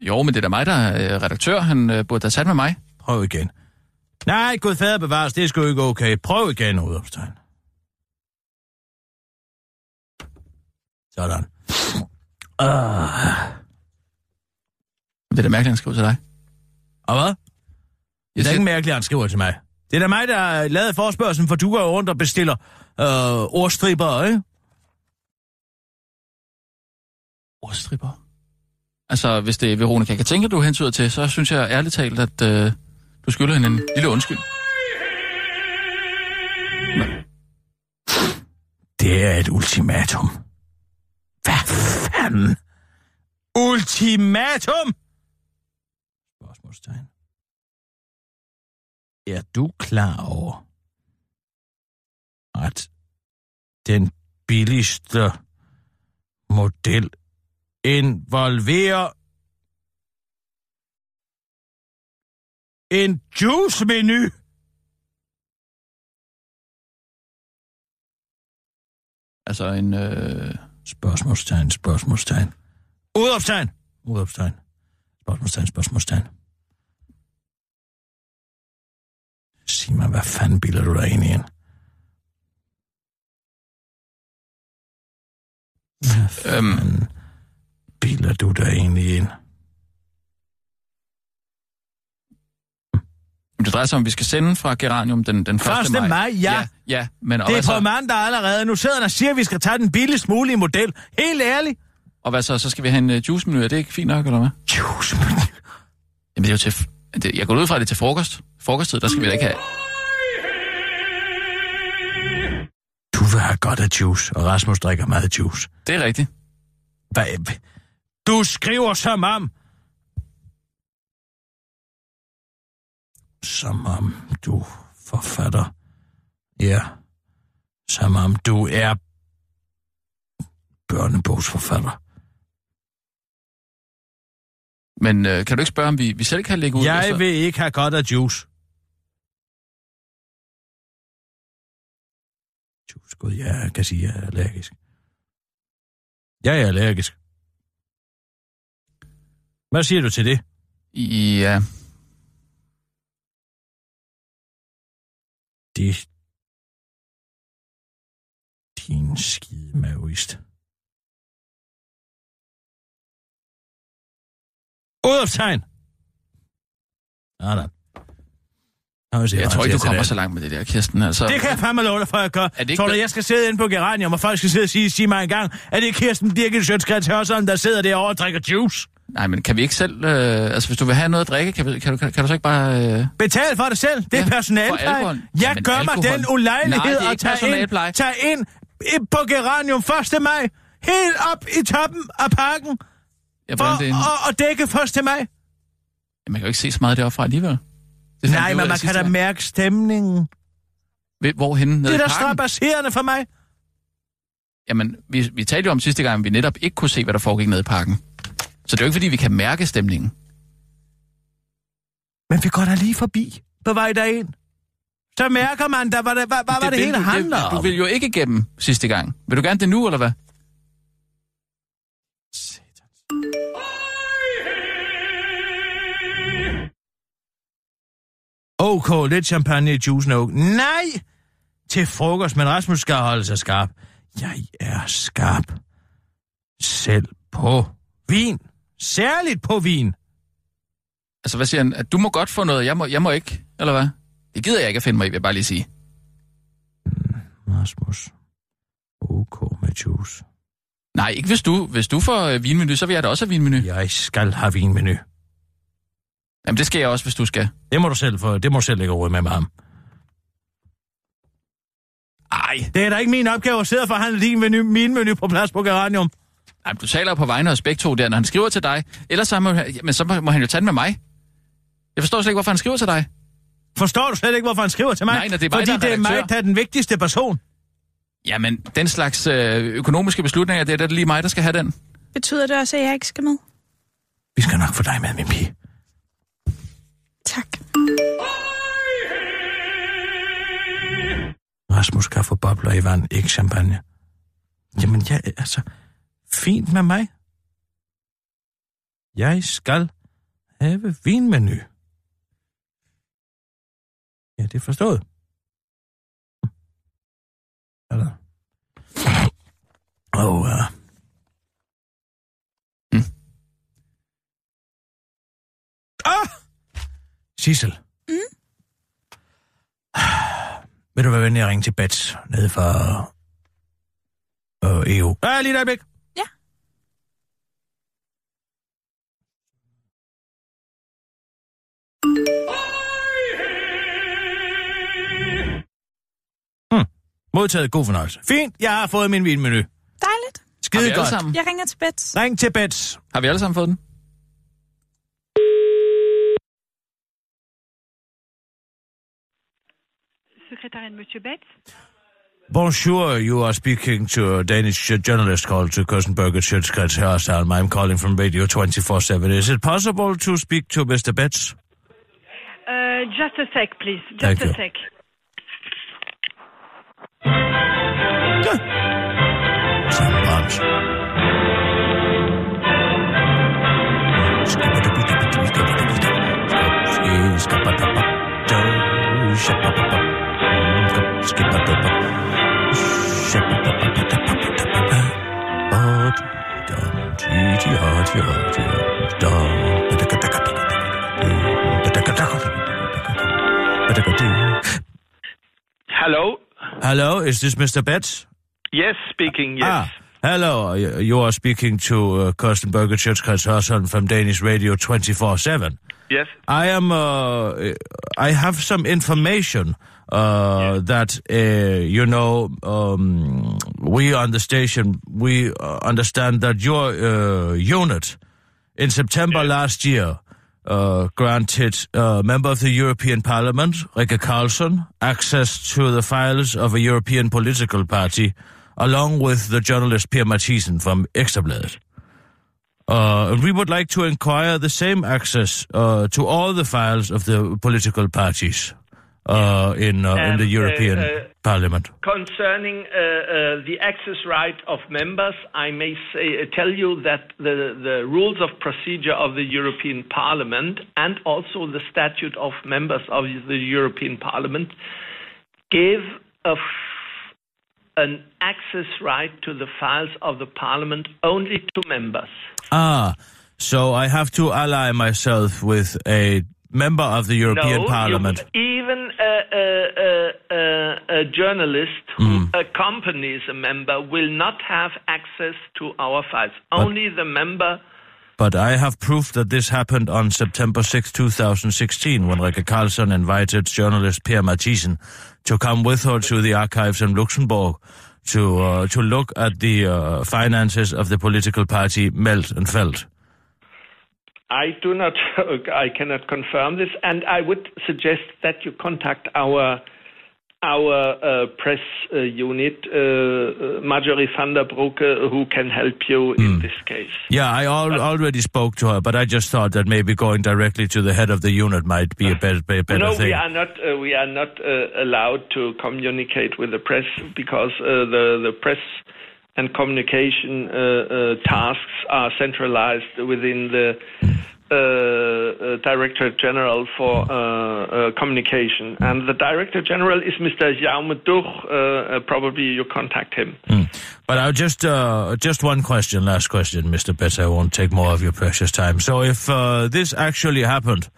Jo, men det er da mig, der er øh, redaktør. Han øh, burde have sat med mig. Prøv igen. Nej, Gud fader bevares, det er sgu ikke okay. Prøv igen, udopstegn. Sådan. Uh. Det er da mærkeligt, han skriver til dig. Og hvad? Det Jeg er da siger, ikke mærkeligt, han skriver til mig. Det er da mig, der har lavet forspørgselen, for du går rundt og bestiller øh, ordstriber, ikke? Ordstripper. Altså, hvis det er Veronica Katinka, du hentyder til, så synes jeg ærligt talt, at øh, du skylder hende en lille undskyld. Det er et ultimatum. Hvad fanden? Ultimatum? Spørgsmålstegn. Er du klar over, at den billigste model involverer en juice-menu? Altså en... Øh, Spørgsmålstegn, spørgsmålstegn. Udopstegn! Udopstegn. Spørgsmålstegn, spørgsmålstegn. Sig mig, hvad fanden bilder du dig ind i en? Hvad øhm, fanden bilder du dig egentlig ind? det drejer sig om, at vi skal sende fra Geranium den, den 1. Første maj. maj, ja. Ja, ja men Det er så, på mandag allerede. Nu sidder han og siger, at vi skal tage den billigst mulige model. Helt ærligt. og hvad så? Så skal vi have en uh, juice-menu. Er det ikke fint nok, eller hvad? Juice. Jamen, det er jo til... Det, jeg går ud fra, at det er til frokost. Frokosttid, der skal vi da ikke have... Du vil have godt af juice, og Rasmus drikker meget juice. Det er rigtigt. Hvad? Du skriver som om... Som om du forfatter. Ja. Som om du er børnebogsforfatter. Men øh, kan du ikke spørge, om vi, vi selv kan lægge ud? Jeg vil ikke have godt af juice. Juice, gud, jeg kan sige, at jeg er allergisk. Jeg er allergisk. Hvad siger du til det? Ja, Det... Din skide maoist. Udopstegn! Sådan. jeg tror ikke, du kommer så langt med det der, Kirsten. Altså, Det kan jeg fandme love dig for, at jeg gør. Er det Tror du, jeg skal sidde inde på Geranium, og folk skal sidde og sige, sige mig en gang, at det er Kirsten Birgit Sjøtskrets Hørsson, der sidder derovre og drikker juice? Nej, men kan vi ikke selv... Øh, altså, hvis du vil have noget at drikke, kan, vi, kan, du, kan, kan du så ikke bare... Øh... Betal for det selv. Det er Ja, alkohol. Jeg Jamen, gør mig alkohol. den ulejlighed at tage ind, tage ind på Geranium 1. maj, helt op i toppen af parken, Ja, for at, at dække 1. maj. man kan jo ikke se så meget deroppe fra alligevel. Det Nej, men man kan da mærke stemningen. Ved- Hvorhenne? Nede Det er da strabasserende for mig. Jamen, vi, vi talte jo om sidste gang, at vi netop ikke kunne se, hvad der foregik nede i parken. Så det er jo ikke, fordi vi kan mærke stemningen. Men vi går da lige forbi på vej derind. Så mærker man da, hvad, hvad, hvad, det, det vil hele du, handler det, om. Du vil jo ikke gennem sidste gang. Vil du gerne det nu, eller hvad? OK, lidt champagne i juicen og Nej! Til frokost, men Rasmus skal holde sig skarp. Jeg er skarp. Selv på Vin. Særligt på vin. Altså, hvad siger han? At du må godt få noget, jeg må, jeg må ikke, eller hvad? Det gider jeg ikke at finde mig i, vil jeg bare lige sige. Rasmus. OK med juice. Nej, ikke hvis du. Hvis du får øh, vinmenu, så vil jeg da også have vinmenu. Jeg skal have vinmenu. Jamen, det skal jeg også, hvis du skal. Det må du selv, for, det må du selv lægge råd med med ham. Ej, Det er da ikke min opgave at sidde og forhandle din menu, min menu på plads på Geranium. Nej, du taler jo på vegne af os begge to der, når han skriver til dig. Ellers så må, men så må, må han jo tage den med mig. Jeg forstår slet ikke, hvorfor han skriver til dig. Forstår du slet ikke, hvorfor han skriver til mig? Nej, når det er mig, Fordi der er det er mig, der er den vigtigste person. Jamen, den slags øh, økonomiske beslutninger, det er det lige mig, der skal have den. Betyder det også, at jeg ikke skal med? Vi skal nok få dig med, min pige. Tak. Rasmus få bobler i vand, ikke champagne. Jamen, ja, altså, fint med mig. Jeg skal have vinmenu. Ja, det er forstået. Eller? Og, uh... Ah! Sissel. Mm? Vil du være venlig at ringe til Bets nede fra øh, EU? Ja, lige et øjeblik. Hmm. Modtaget god fornøjelse. Fint, jeg har fået min vinmenu. Dejligt. Skide godt. sammen? Jeg ringer til Bets. Ring til Bets. Har vi alle sammen fået den? Secrétariat de Monsieur Betts. Bonjour, you are speaking to a Danish journalist called to Kirstenberger Schøtzgrads Hørsholm. I'm calling from Radio 24-7. Is it possible to speak to Mr. Betts? Uh, just a sec, please. Just a sec. Hello. Hello, is this Mr. Betts? Yes, speaking. Yes. Ah, hello. You are speaking to uh, Kirsten Berger Hørsholm from Danish Radio 24-7. Yes. I am, uh, I have some information uh, that, uh, you know, um, we on the station, we uh, understand that your uh, unit in September last year uh, granted a member of the European Parliament, Rikke Carlson, access to the files of a European political party, along with the journalist Pierre Mathisen from Ekstrabladet. Uh, we would like to inquire the same access uh, to all the files of the political parties uh, in uh, in the uh, European uh, Parliament. Concerning uh, uh, the access right of members, I may say, uh, tell you that the, the rules of procedure of the European Parliament and also the statute of members of the European Parliament give a f- an access right to the files of the Parliament only to members. Ah, so I have to ally myself with a member of the European no, Parliament. Even a, a, a, a, journalist who Mm. accompanies a member will not have access to our files. Only the member. But I have proof that this happened on September 6, 2016, when Rikke Carlson invited journalist Pierre Mathisen to come with her to the archives in Luxembourg to uh, to look at the uh, finances of the political party Melt and Felt. I do not, I cannot confirm this, and I would suggest that you contact our our uh, press uh, unit, uh, uh, Marjorie van der Broeke, who can help you Hmm. in this case. Yeah, I al- already spoke to her, but I just thought that maybe going directly to the head of the unit might be a better, be- better no, thing. we are not. Uh, we are not uh, allowed to communicate with the press because uh, the the press and communication uh, uh, tasks are centralized within the uh, uh Director General for uh, uh, Communication, and the Director General is Mr. Jaume Duch. Probably you contact him. Hmm. But I'll just just one question, last question, Mr. Betts. I won't take more of your precious time. So if this actually happened,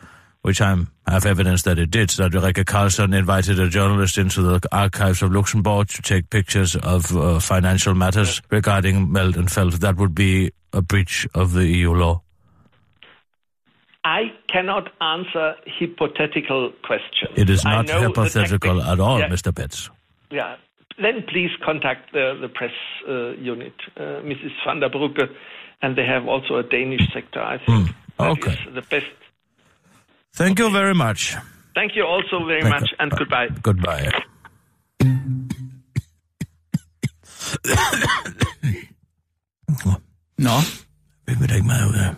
which I have evidence that it did, that Rebecca Carlson invited a journalist into the archives of Luxembourg to take pictures of uh, financial matters regarding Meld and Felt, that would be a breach of the EU law. I cannot answer hypothetical questions. It is not hypothetical at all, Yeah. Mr. Betts. Yeah. Then please contact the, the press uh, unit, uh, Mrs. van der Brugge, and they have also a Danish sector, I think. That Okay. is the best. Thank you very much. Thank you also very Thank much, you. and goodbye. Goodbye. Nå, Hvem vil da ikke meget ud af?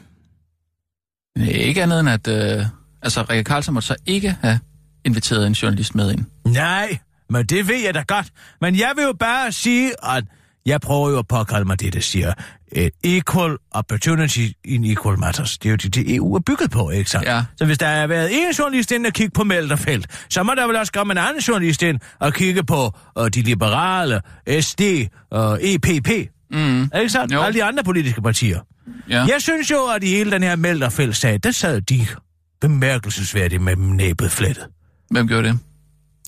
det er ikke andet end at... Øh, altså, Rikke Karlsson måtte så ikke have inviteret en journalist med ind. Nej, men det ved jeg da godt. Men jeg vil jo bare sige, at jeg prøver jo at påkalde mig det, der siger equal opportunity in equal matters. Det er jo det, det EU er bygget på, ikke sandt? Ja. Så hvis der har været en journalist ind og kigge på Melderfelt, så må der vel også komme en anden journalist ind og kigge på uh, de liberale, SD og EPP. Mm. Ikke sandt? Jo. Alle de andre politiske partier. Ja. Jeg synes jo, at i hele den her Melderfelt-sag, der sad de bemærkelsesværdigt med næbet flettet. Hvem gjorde det?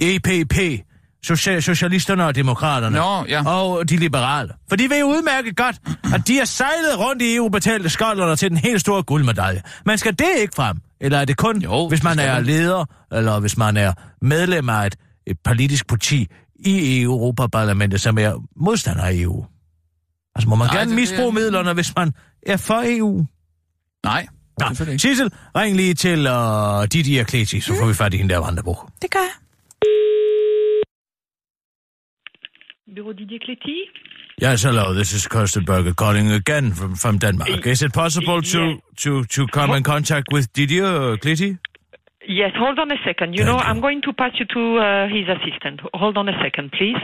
EPP, Social- Socialisterne og Demokraterne. Nå, ja. Og de liberale. For de ved jo udmærket godt, at de har sejlet rundt i EU-betalte skolderne til den helt store guldmedalje. Men skal det ikke frem? Eller er det kun, Jo, hvis man er leder, eller hvis man er medlem af et, et politisk parti i Europaparlamentet, som er modstander af EU? Altså må man Nej, gerne det- misbruge det- midlerne, hvis man er for EU? Nej, selvfølgelig Nå, ikke. Sissel, ring lige til uh, Didier Kleti, så får vi fat i hende der Vandrebog. Det gør jeg. Bureau Didier Cléty. Yes, hello. This is Kirsten Berger calling again from, from Denmark. Is it possible to, to, to come in contact with Didier Kleti? Yes, hold on a second. You Thank know, you. I'm going to pass you to uh, his assistant. Hold on a second, please.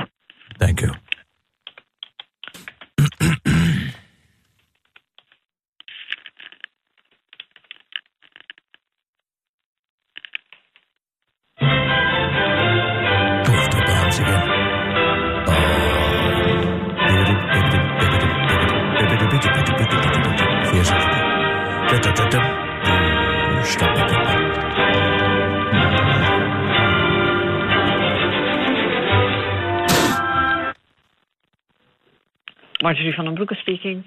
Thank you. Marjorie van den Broeke speaking.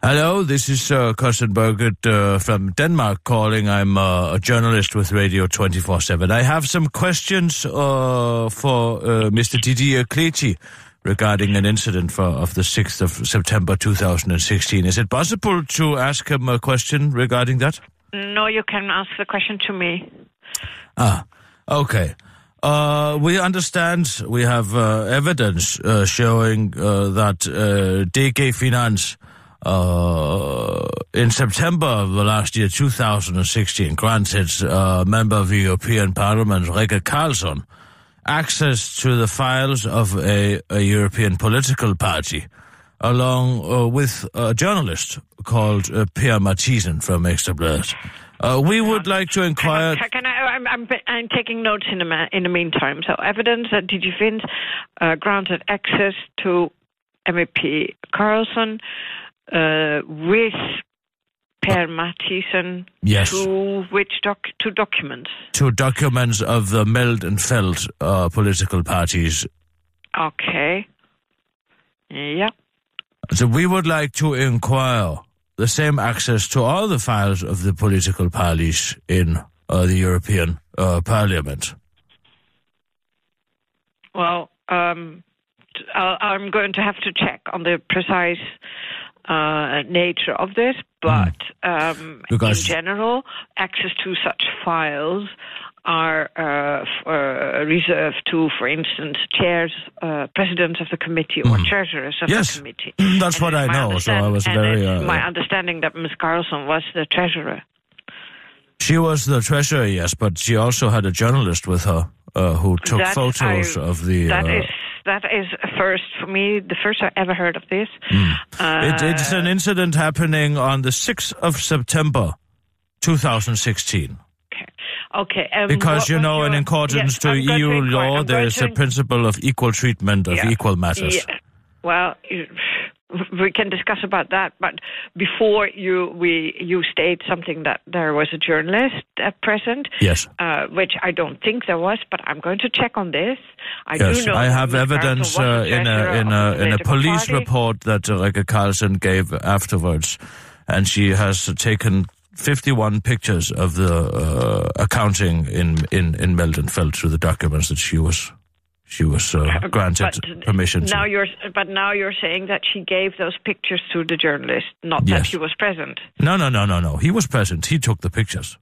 Hello, this is uh, Carsten Bergert uh, from Denmark calling. I'm uh, a journalist with Radio 24-7. I have some questions uh, for uh, Mr. Didier Kleti regarding an incident for, of the 6th of September 2016. Is it possible to ask him a question regarding that? No, you can ask the question to me. Ah, okay. Uh, we understand we have uh, evidence uh, showing uh, that uh, DG Finance uh, in September of the last year, 2016, granted member of the European Parliament, Rikke Karlsson, access to the files of a, a European political party, along with a journalist called Per Mathisen from Ekstrabladet. Uh, we would like to inquire... Can, I, I'm, I'm, I'm taking notes in the, ma- in the meantime. So, evidence that DG Fins uh, granted access to MEP Carlson uh, with Per Mathisen Yes. to which doc, to documents. to documents of the Meld and Felt uh, political parties. Okay. Yeah. So we would like to inquire the same access to all the files of the political parties in uh, the European uh, Parliament. Well, um, I'll- I'm going to have to check on the precise uh, nature of this, but um, in general, access to such files are uh, f- uh, reserved to, for instance, chairs, uh, presidents of the committee, or treasurers of. Yes. the committee. That's And what I know, so I was very, uh, my understanding that Ms. Carlson was the treasurer. She was the treasurer, yes, but she also had a journalist with her uh, who took That photos I- of the. That uh, is that is a first for me. The first I ever heard of this. Hmm. Uh, it, it's an incident happening on the 6th of September 2016. Okay. Um, Because, you know, in accordance Yes, to EU inquire- law, I'm there is a principle of equal treatment of Yeah. equal matters. Yeah. Well, we can discuss about that, but before you we you state something that there was a journalist present, Yes. uh, which I don't think there was, but I'm going to check on this. I yes, do know I have evidence uh, in a in a in a police party. report that Rikke Carlsen gave afterwards, and she has taken 51 pictures of the uh, accounting in in in Meldenfeld through the documents that she was she was uh, granted But permission now to. you're but now you're saying that she gave those pictures to the journalist, not that Yes. he was present. No, no, no, no, no. He was present. He took the pictures.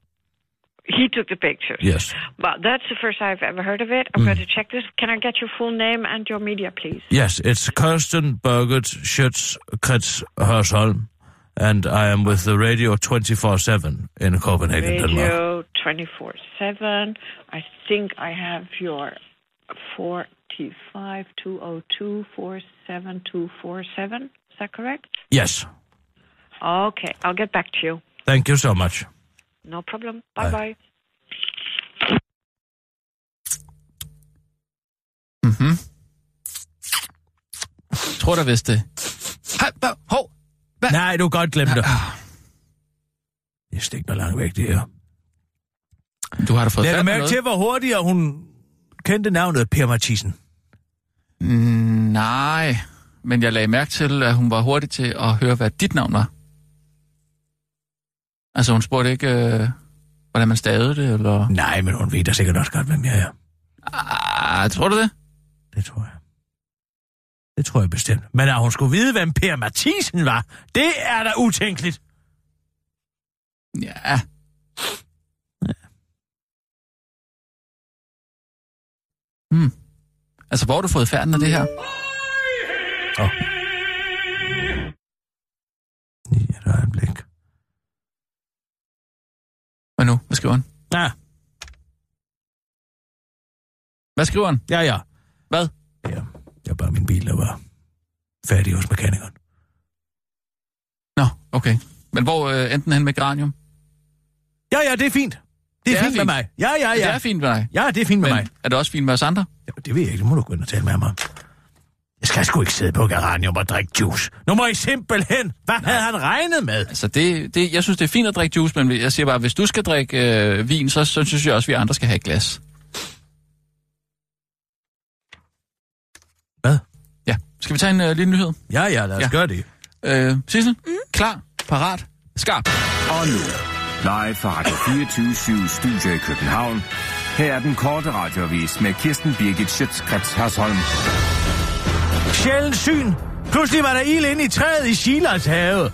He took the pictures. Yes. But that's the first I've ever heard of it. I'm going to check this. Can I get your full name and your media, please? Yes, it's Kirsten Birgit Schütz Kretz Hørsholm, and I am with the Radio 24-7 in Copenhagen, Denmark. Radio 24 7. I think I have your 45 202 47247. Is that correct? Yes, Okay, I'll get back to you. thank you so much. No problem. Bye bye. Mhm. Jeg tror da vist det. Hej, hva-? Nej, du godt glemme det. Jeg stikker mig langt væk, det her. Du har da fået i mærke noget. til, hvor hurtigere hun kendte navnet Per Mathisen. Mm, nej, men jeg lagde mærke til, at hun var hurtig til at høre, hvad dit navn var. Altså, hun spurgte ikke, øh, hvordan man stavede det, eller... Nej, men hun ved da sikkert også godt, hvem jeg er. Ah, tror du det? Det tror jeg. Det tror jeg bestemt. Men at hun skulle vide, hvem Per Mathisen var, det er da utænkeligt. Ja. Hmm. Altså, hvor har du fået færden af det her? Åh. Lige et øjeblik. Hvad nu? Hvad skriver han? Ja, Hvad skriver han? ja, ja. Hvad? Ja, det var bare min bil, der var færdig hos mekanikeren. Nå, okay. Men hvor øh, enten hen med granium? Ja, ja, det er fint. Det er, Det er fint, med fint. mig. Ja, ja, Det ja. er fint med dig. Ja, det er fint med Men mig. er det også fint med os andre? Ja, det ved jeg ikke. Det må du gå ind og tale med ham om. Jeg skal sgu ikke sidde på geranium og drikke juice. Nu må I simpelthen... Hvad Nej. havde han regnet med? Altså, det, det, jeg synes, det er fint at drikke juice, men jeg siger bare, hvis du skal drikke øh, vin, så, så synes jeg også, vi andre skal have et glas. Hvad? Ja. Skal vi tage en øh, lille nyhed? Ja, ja, lad os Ja. gøre det. Øh, Sissel? Mm. Klar, parat, skarp. Og nu, live fra Radio 24 Studio i København. Her er den korte radiovis med Kirsten Birgit Schøtzgrads Hasholm. Sjældent syn. Pludselig var der ild inde i træet i Shilas have.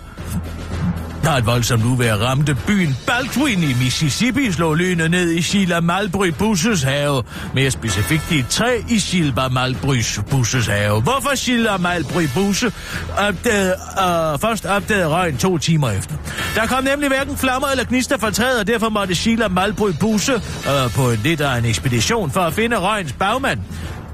Da et voldsomt uvejr ramte byen Baldwin i Mississippi, slog lynet ned i Sheila Malbry Busses have. Mere specifikt i et træ i Sheila Malbry Busses have. Hvorfor Sheila Malbry Busse opdagede, øh, først opdagede røgen to timer efter. Der kom nemlig hverken flammer eller gnister fra træet, og derfor måtte Sheila Malbry Busse øh, på en lidt af en ekspedition for at finde røgens bagmand.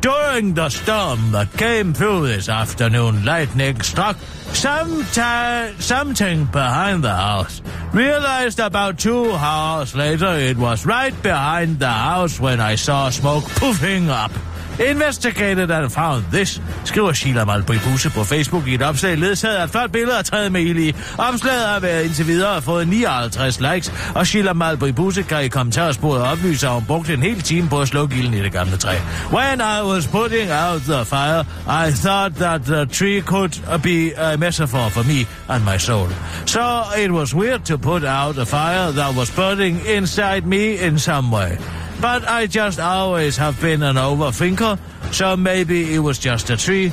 During the storm that came through this afternoon, lightning struck something behind the house. Realized about two hours later it was right behind the house when I saw smoke puffing up. Investigated and found this, skriver Sheila Malbribuse på Facebook i et opslag ledsaget af et flot billede af træet med ild i. Opslaget har været indtil videre fået 59 likes, og Sheila Malbribuse kan i kommentarsporet oplyse, at hun brugte en hel time på at slukke ilden i det gamle træ. When I was putting out the fire, I thought that the tree could be a metaphor for me and my soul. So it was weird to put out a fire that was burning inside me in some way. But I just always have been an overthinker, so maybe it was just a tree.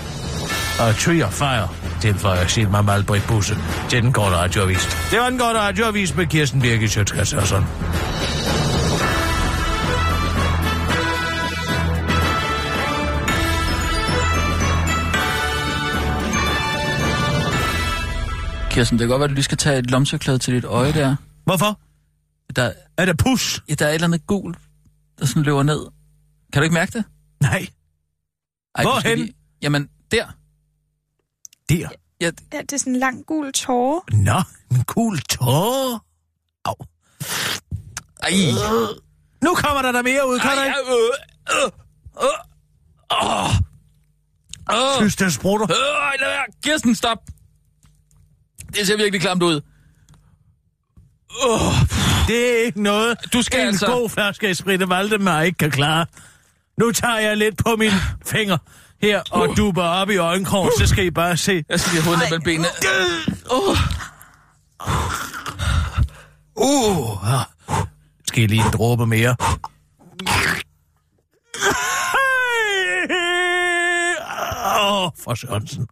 A tree of fire, tilføjer Silma Malbrit Busse til den korte radioavis. Det var den korte radioavis med Kirsten Birgit Sjøtskrets Hørsson. Kirsten, det kan godt være, at du lige skal tage et lomseklæde til dit øje der. Hvorfor? Der, Er det pus? ja, der er et eller andet gul, der sådan løber ned. Kan du ikke mærke det? Nej. Ej, Hvorhen? Lige... Jamen, der. Der. Ja, Ja, det er sådan en lang gul tåre. Nå, en cool tåre. Au. Ej. Nu kommer der da mere ud, kan der Ej, ikke? øh, øh, øh, åh. Åh. Synes, det sprutter. Øh, lad være. Kirsten, stop. Det ser virkelig klamt ud. Det er ikke noget, Du skal en altså- god flaske Esprite Valdemar ikke kan klare. Nu tager jeg lidt på min finger her og Uh. duber op i øjenkrogen, så skal I bare se. Jeg skal lige have hovedet mellem benene. Uh, ah. skal I lige en dråbe mere? Åh, oh, for Sørensen.